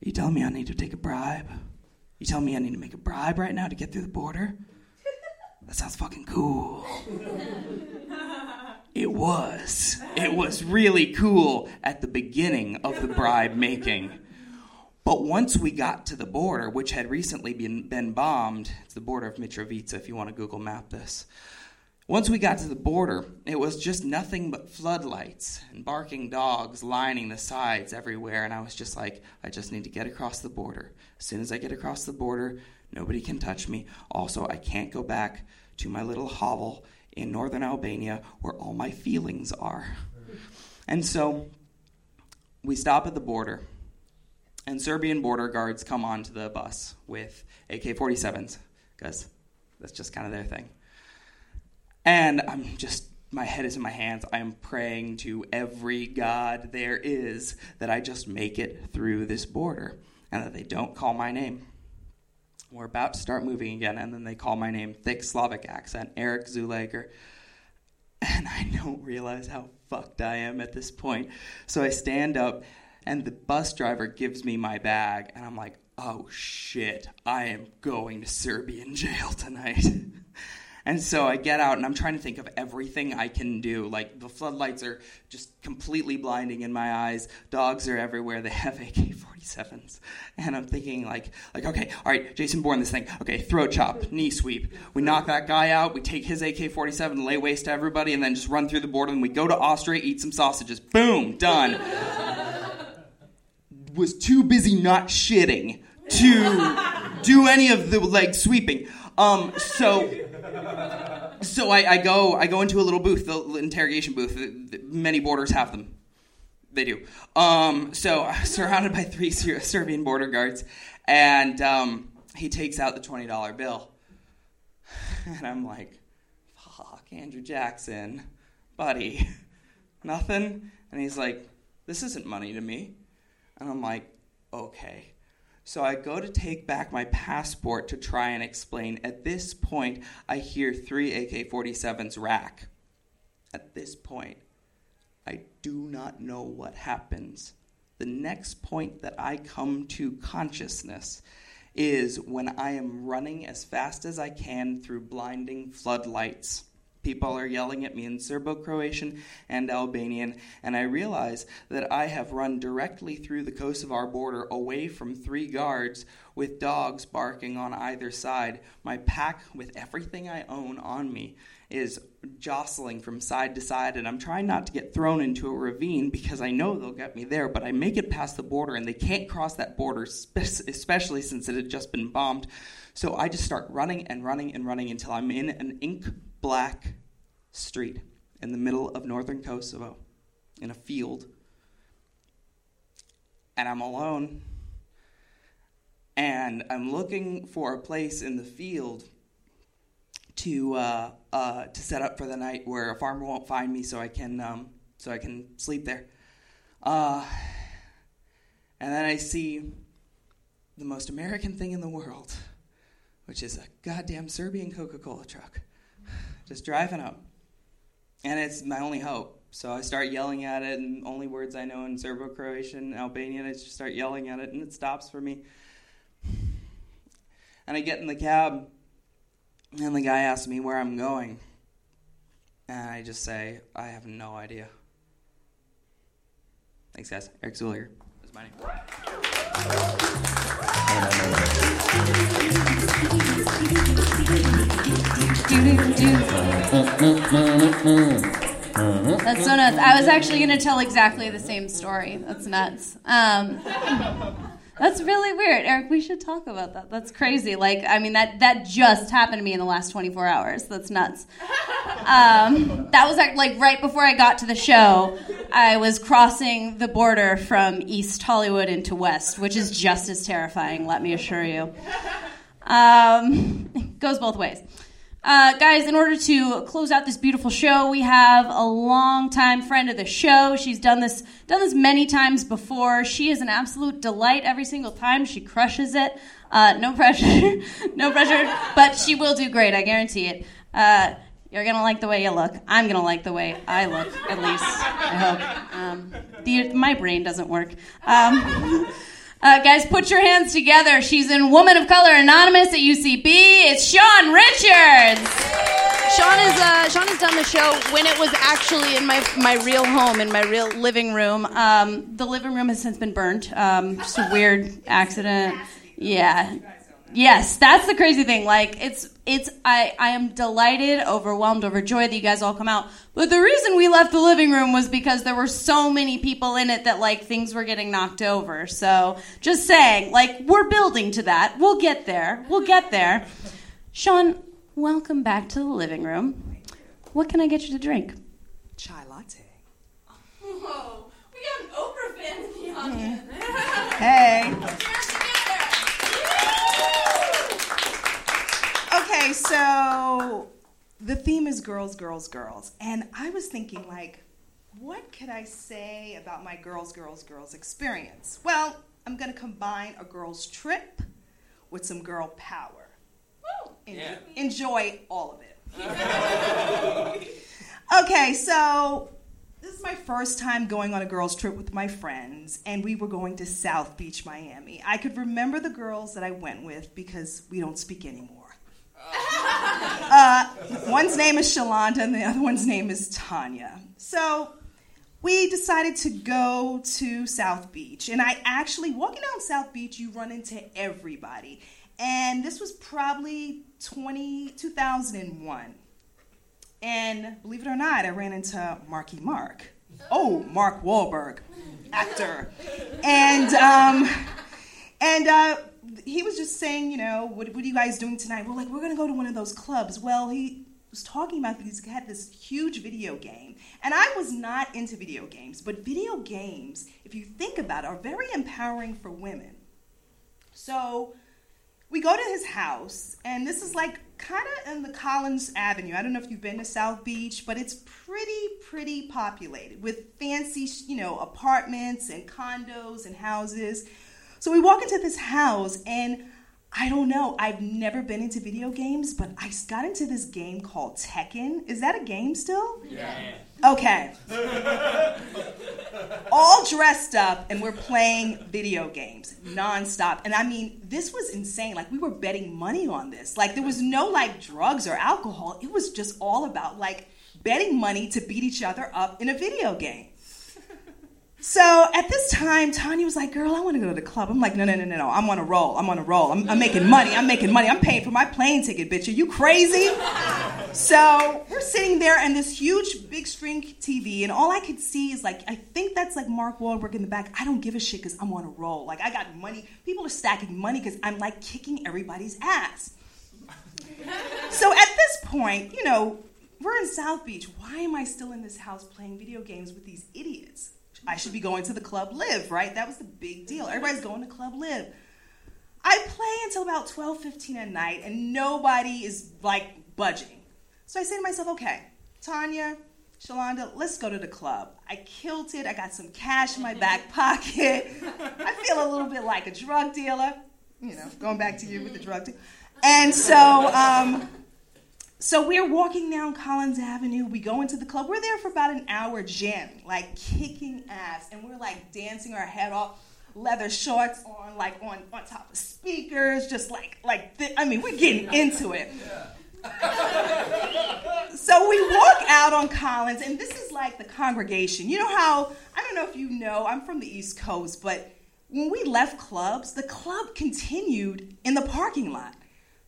you telling me I need to take a bribe? You telling me I need to make a bribe right now to get through the border? That sounds fucking cool. It was. It was really cool at the beginning of the bribe making. But once we got to the border, which had recently been, been bombed, it's the border of Mitrovica if you want to Google map this. Once we got to the border, it was just nothing but floodlights and barking dogs lining the sides everywhere. And I was just like, I just need to get across the border. As soon as I get across the border, nobody can touch me. Also, I can't go back to my little hovel in northern Albania where all my feelings are. And so we stop at the border, and Serbian border guards come onto the bus with AK 47s, because that's just kind of their thing. And I'm just, my head is in my hands. I am praying to every God there is that I just make it through this border and that they don't call my name. We're about to start moving again, and then they call my name, thick Slavic accent, Eric Zulager. And I don't realize how fucked I am at this point. So I stand up, and the bus driver gives me my bag, and I'm like, oh shit, I am going to Serbian jail tonight. And so I get out and I'm trying to think of everything I can do. Like the floodlights are just completely blinding in my eyes. Dogs are everywhere. They have AK-47s. And I'm thinking like like okay, all right, Jason Bourne this thing. Okay, throat chop, knee sweep. We knock that guy out. We take his AK-47, lay waste to everybody and then just run through the border and we go to Austria, eat some sausages. Boom, done. Was too busy not shitting to do any of the leg sweeping. Um, so so I, I, go I go into a little booth, the interrogation booth. Many borders have them. They do. Um, so surrounded by three Ser- Serbian border guards, and um, he takes out the twenty dollar bill, and I'm like, "Fuck, Andrew Jackson, buddy, nothing." And he's like, "This isn't money to me," and I'm like, "Okay." So I go to take back my passport to try and explain. At this point, I hear three AK 47s rack. At this point, I do not know what happens. The next point that I come to consciousness is when I am running as fast as I can through blinding floodlights. People are yelling at me in Serbo Croatian and Albanian, and I realize that I have run directly through the Kosovar border away from three guards with dogs barking on either side. My pack, with everything I own on me, is jostling from side to side, and I'm trying not to get thrown into a ravine because I know they'll get me there, but I make it past the border, and they can't cross that border, especially since it had just been bombed. So I just start running and running and running until I'm in an ink black street in the middle of northern Kosovo in a field. And I'm alone. And I'm looking for a place in the field to uh, uh, to set up for the night where a farmer won't find me, so I can um, so I can sleep there. Uh, and then I see the most American thing in the world, which is a goddamn Serbian Coca-Cola truck, just driving up, and it's my only hope. So I start yelling at it, and only words I know in Serbo-Croatian, Albanian, I just start yelling at it, and it stops for me. And I get in the cab, and the guy asks me where I'm going. And I just say, I have no idea. Thanks, guys. Eric Zuliger is my name. That's so nuts. I was actually going to tell exactly the same story. That's nuts. Um, that's really weird, Eric. We should talk about that. That's crazy. Like, I mean, that that just happened to me in the last 24 hours. That's nuts. Um, that was act- like right before I got to the show. I was crossing the border from East Hollywood into West, which is just as terrifying. Let me assure you. Um, it goes both ways. Uh, guys, in order to close out this beautiful show, we have a longtime friend of the show. She's done this done this many times before. She is an absolute delight every single time. She crushes it. Uh, no pressure, no pressure, but she will do great. I guarantee it. Uh, you're gonna like the way you look. I'm gonna like the way I look, at least. I hope. Um, the, my brain doesn't work. Um, Uh, guys, put your hands together. She's in Woman of Color Anonymous at UCB. It's Sean Richards. Sean is uh, Sean has done the show when it was actually in my my real home, in my real living room. Um, the living room has since been burnt. Um, just a weird accident. Yeah. Yes, that's the crazy thing. Like it's it's I I am delighted, overwhelmed, overjoyed that you guys all come out. But the reason we left the living room was because there were so many people in it that like things were getting knocked over. So just saying, like we're building to that. We'll get there. We'll get there. Sean, welcome back to the living room. What can I get you to drink? Chai latte. Whoa, we got an Oprah fan in the audience. Hey. Okay, so the theme is girls, girls, girls. And I was thinking, like, what could I say about my girls, girls, girls experience? Well, I'm going to combine a girls' trip with some girl power. Woo, En- Enjoy all of it. okay, so this is my first time going on a girls' trip with my friends, and we were going to South Beach, Miami. I could remember the girls that I went with because we don't speak anymore. Uh, one's name is Shalonda, and the other one's name is Tanya. So we decided to go to South Beach, and I actually walking down South Beach, you run into everybody, and this was probably 20, 2001. And believe it or not, I ran into Marky Mark. Oh, Mark Wahlberg, actor. And um, and uh, he was just saying, you know, what, what are you guys doing tonight? We're like, we're gonna go to one of those clubs. Well, he was talking about these had this huge video game, and I was not into video games, but video games, if you think about it, are very empowering for women. So we go to his house, and this is like kind of in the Collins Avenue. I don't know if you've been to South Beach, but it's pretty, pretty populated with fancy, you know, apartments and condos and houses. So we walk into this house, and I don't know, I've never been into video games, but I got into this game called Tekken. Is that a game still? Yeah. Okay. All dressed up, and we're playing video games nonstop. And I mean, this was insane. Like, we were betting money on this. Like, there was no like drugs or alcohol. It was just all about like betting money to beat each other up in a video game. So at this time, Tanya was like, "Girl, I want to go to the club." I'm like, "No, no, no, no, no. I'm on a roll. I'm on a roll. I'm, I'm making money. I'm making money. I'm paying for my plane ticket, bitch. Are you crazy?" So we're sitting there and this huge big screen TV, and all I could see is like, I think that's like Mark Wahlberg in the back. I don't give a shit because I'm on a roll. Like I got money. People are stacking money because I'm like kicking everybody's ass. so at this point, you know, we're in South Beach. Why am I still in this house playing video games with these idiots? I should be going to the club live, right? That was the big deal. Everybody's going to club live. I play until about 12, 15 at night, and nobody is like budging. So I say to myself, okay, Tanya, Shalonda, let's go to the club. I killed it. I got some cash in my back pocket. I feel a little bit like a drug dealer, you know, going back to you with the drug deal. And so, um, so we're walking down Collins Avenue. We go into the club. We're there for about an hour jamming, like kicking ass, and we're like dancing our head off. Leather shorts on, like on, on top of speakers, just like like. Th- I mean, we're getting into it. so we walk out on Collins, and this is like the congregation. You know how I don't know if you know. I'm from the East Coast, but when we left clubs, the club continued in the parking lot.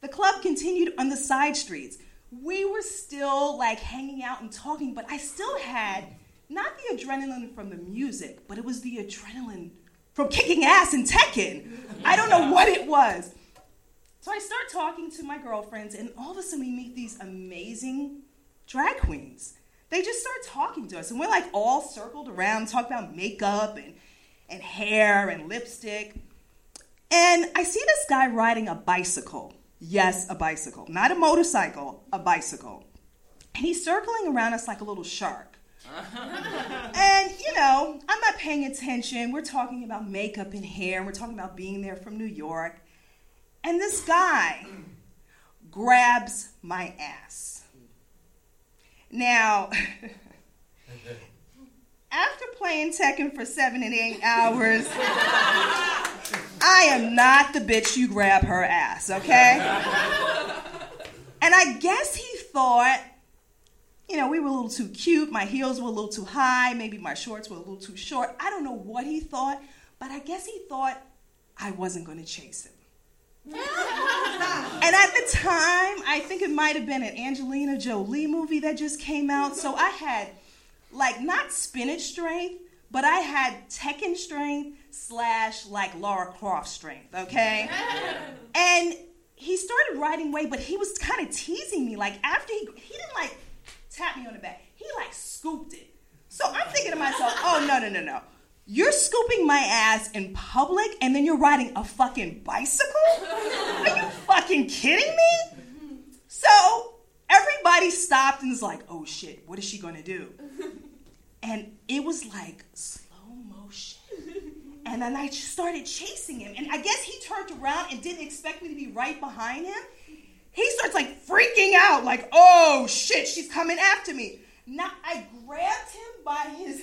The club continued on the side streets we were still like hanging out and talking, but I still had not the adrenaline from the music, but it was the adrenaline from kicking ass and Tekken. I don't know what it was. So I start talking to my girlfriends, and all of a sudden we meet these amazing drag queens. They just start talking to us, and we're like all circled around, talk about makeup and, and hair and lipstick. And I see this guy riding a bicycle. Yes, a bicycle. Not a motorcycle, a bicycle. And he's circling around us like a little shark. and, you know, I'm not paying attention. We're talking about makeup and hair. We're talking about being there from New York. And this guy grabs my ass. Now, after playing Tekken for seven and eight hours, I am not the bitch you grab her ass, okay? And I guess he thought, you know, we were a little too cute, my heels were a little too high, maybe my shorts were a little too short. I don't know what he thought, but I guess he thought I wasn't to chase him. and at the time, I think it might have been an Angelina Jolie movie that just came out, so I had like not spinach strength, but I had Tekken strength slash like Lara Croft strength, okay? and he started riding away, but he was kind of teasing me. Like after he he didn't like tap me on the back, he like scooped it. So I'm thinking to myself, oh no no no no. You're scooping my ass in public and then you're riding a fucking bicycle? Are you fucking kidding me? So everybody stopped and was like, oh shit, what is she gonna do? And it was like slow motion. And then I started chasing him. And I guess he turned around and didn't expect me to be right behind him. He starts like freaking out, like, oh shit, she's coming after me. Now I grabbed him by his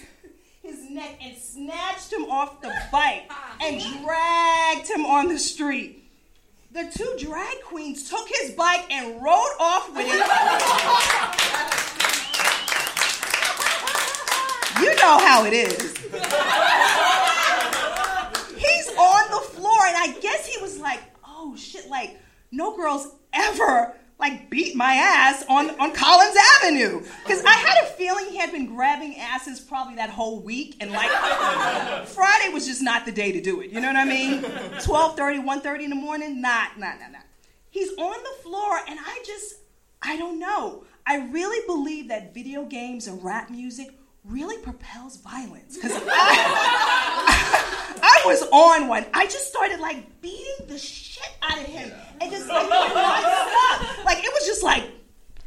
his neck and snatched him off the bike and dragged him on the street. The two drag queens took his bike and rode off with it. You know how it is. He's on the floor, and I guess he was like, oh shit, like, no girls ever like beat my ass on, on Collins Avenue. Because I had a feeling he had been grabbing asses probably that whole week, and like Friday was just not the day to do it. You know what I mean? 12:30, 1:30 in the morning, not, not, not, not. He's on the floor, and I just, I don't know. I really believe that video games and rap music really propels violence. Because I, I was on one. I just started like beating the shit out of him and just like nonstop. Like it was just like,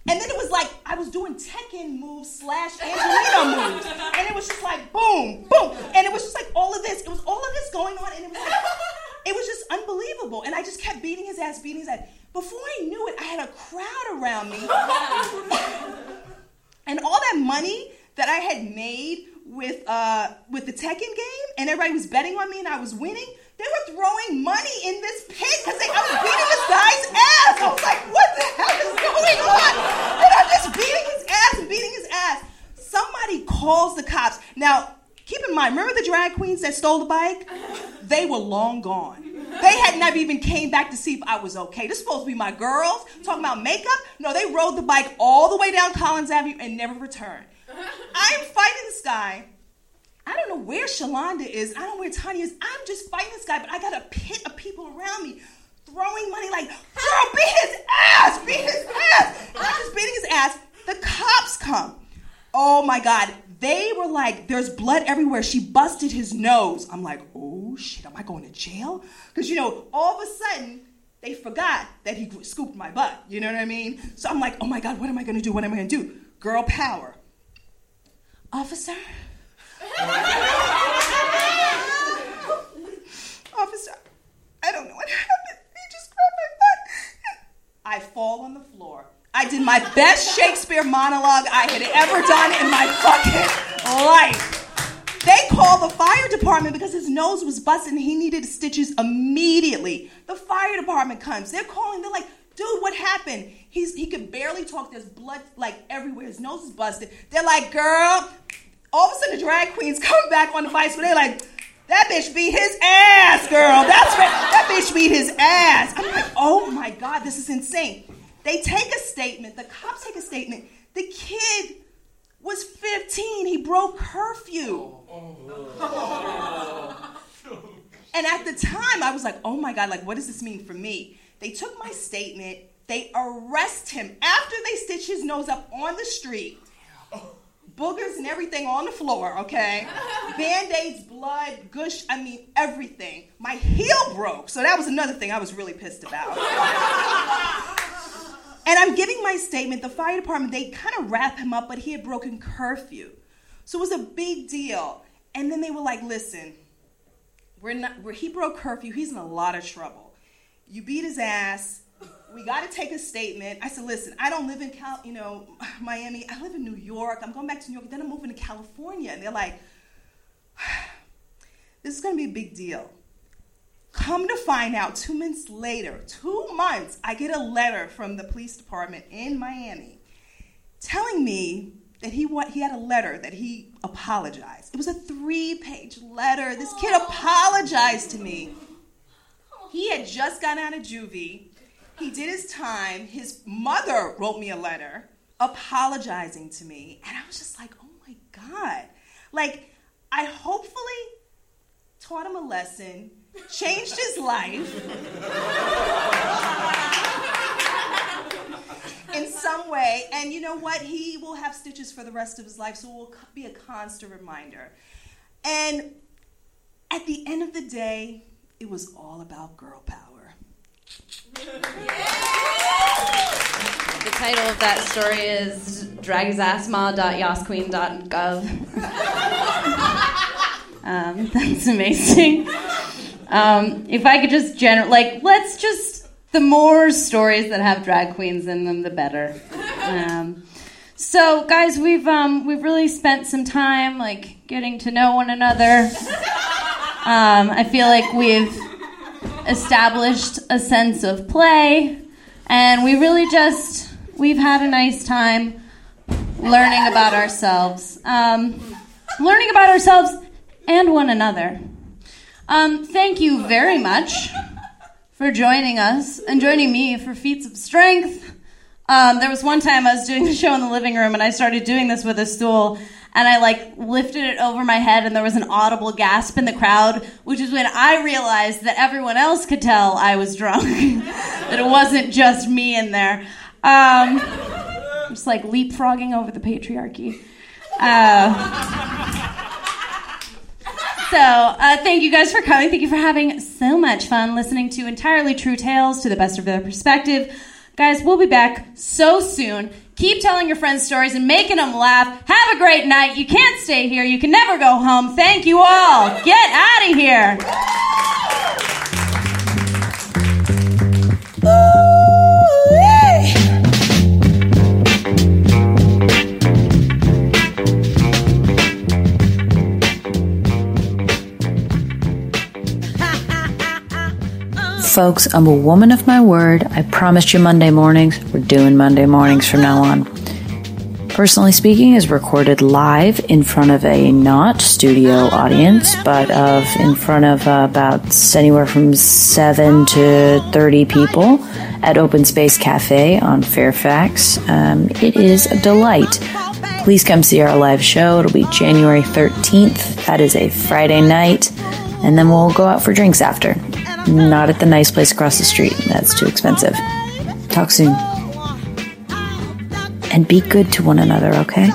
and then it was like I was doing Tekken moves slash Angelina moves, and it was just like boom, boom, and it was just like all of this. It was all of this going on, and it was like, it was just unbelievable. And I just kept beating his ass, beating his ass. Before I knew it, I had a crowd around me, and all that money that I had made with uh, with the Tekken game, and everybody was betting on me, and I was winning. They were throwing money in this pit because I was beating this guy's ass. I was like, "What the hell is going on?" And I'm just beating his ass and beating his ass. Somebody calls the cops. Now, keep in mind, remember the drag queens that stole the bike? They were long gone. They had never even came back to see if I was okay. This is supposed to be my girls talking about makeup. No, they rode the bike all the way down Collins Avenue and never returned. I'm fighting this guy. I don't know where Shalonda is. I don't know where Tanya is. I'm just fighting this guy, but I got a pit of people around me throwing money like, girl, beat his ass, beat his ass. I'm just beating his ass. The cops come. Oh my God. They were like, there's blood everywhere. She busted his nose. I'm like, oh shit, am I going to jail? Because, you know, all of a sudden, they forgot that he scooped my butt. You know what I mean? So I'm like, oh my God, what am I going to do? What am I going to do? Girl power. Officer? Officer, I don't know what happened. He just grabbed my butt. I fall on the floor. I did my best Shakespeare monologue I had ever done in my fucking life. They called the fire department because his nose was busted and he needed stitches immediately. The fire department comes. They're calling. They're like, dude, what happened? He's he could barely talk. There's blood like everywhere. His nose is busted. They're like, girl. All of a sudden, the drag queens come back on the Vice, but They're like, that bitch beat his ass, girl. That's right. That bitch beat his ass. I'm like, oh my God, this is insane. They take a statement. The cops take a statement. The kid was 15. He broke curfew. Oh, oh, oh. And at the time, I was like, oh my God, like, what does this mean for me? They took my statement. They arrest him after they stitch his nose up on the street. Boogers and everything on the floor, okay? Band aids, blood, gush, I mean, everything. My heel broke, so that was another thing I was really pissed about. and I'm giving my statement. The fire department, they kind of wrap him up, but he had broken curfew. So it was a big deal. And then they were like, listen, we're not, we're, he broke curfew. He's in a lot of trouble. You beat his ass. We got to take a statement. I said, listen, I don't live in Cal, you know, Miami. I live in New York. I'm going back to New York. Then I'm moving to California. And they're like, this is going to be a big deal. Come to find out, two months later, two months, I get a letter from the police department in Miami telling me that he wa- he had a letter that he apologized. It was a three-page letter. This kid apologized to me. He had just gotten out of juvie. He did his time. His mother wrote me a letter apologizing to me, and I was just like, "Oh my god!" Like I hopefully taught him a lesson, changed his life in some way. And you know what? He will have stitches for the rest of his life, so it will be a constant reminder. And at the end of the day, it was all about girl power. The title of that story is draghisassma.yasqueen.gov. um, that's amazing. Um, if I could just generate, like, let's just, the more stories that have drag queens in them, the better. Um, so, guys, we've um, we've really spent some time like getting to know one another. Um, I feel like we've established a sense of play, and we really just we've had a nice time learning about ourselves, um, learning about ourselves and one another. Um, thank you very much for joining us and joining me for feats of strength. Um, there was one time I was doing a show in the living room and I started doing this with a stool and I like lifted it over my head and there was an audible gasp in the crowd, which is when I realized that everyone else could tell I was drunk, that it wasn't just me in there. Um, just like leapfrogging over the patriarchy. Uh, so, uh, thank you guys for coming. Thank you for having so much fun listening to entirely true tales to the best of their perspective. Guys, we'll be back so soon. Keep telling your friends stories and making them laugh. Have a great night. You can't stay here. You can never go home. Thank you all. Get out of here. Folks, I'm a woman of my word. I promised you Monday mornings. We're doing Monday mornings from now on. Personally Speaking is recorded live in front of a not studio audience, but of in front of uh, about anywhere from 7 to 30 people at Open Space Cafe on Fairfax. Um, it is a delight. Please come see our live show. It'll be January 13th. That is a Friday night. And then we'll go out for drinks after. Not at the nice place across the street. That's too expensive. Talk soon. And be good to one another, okay?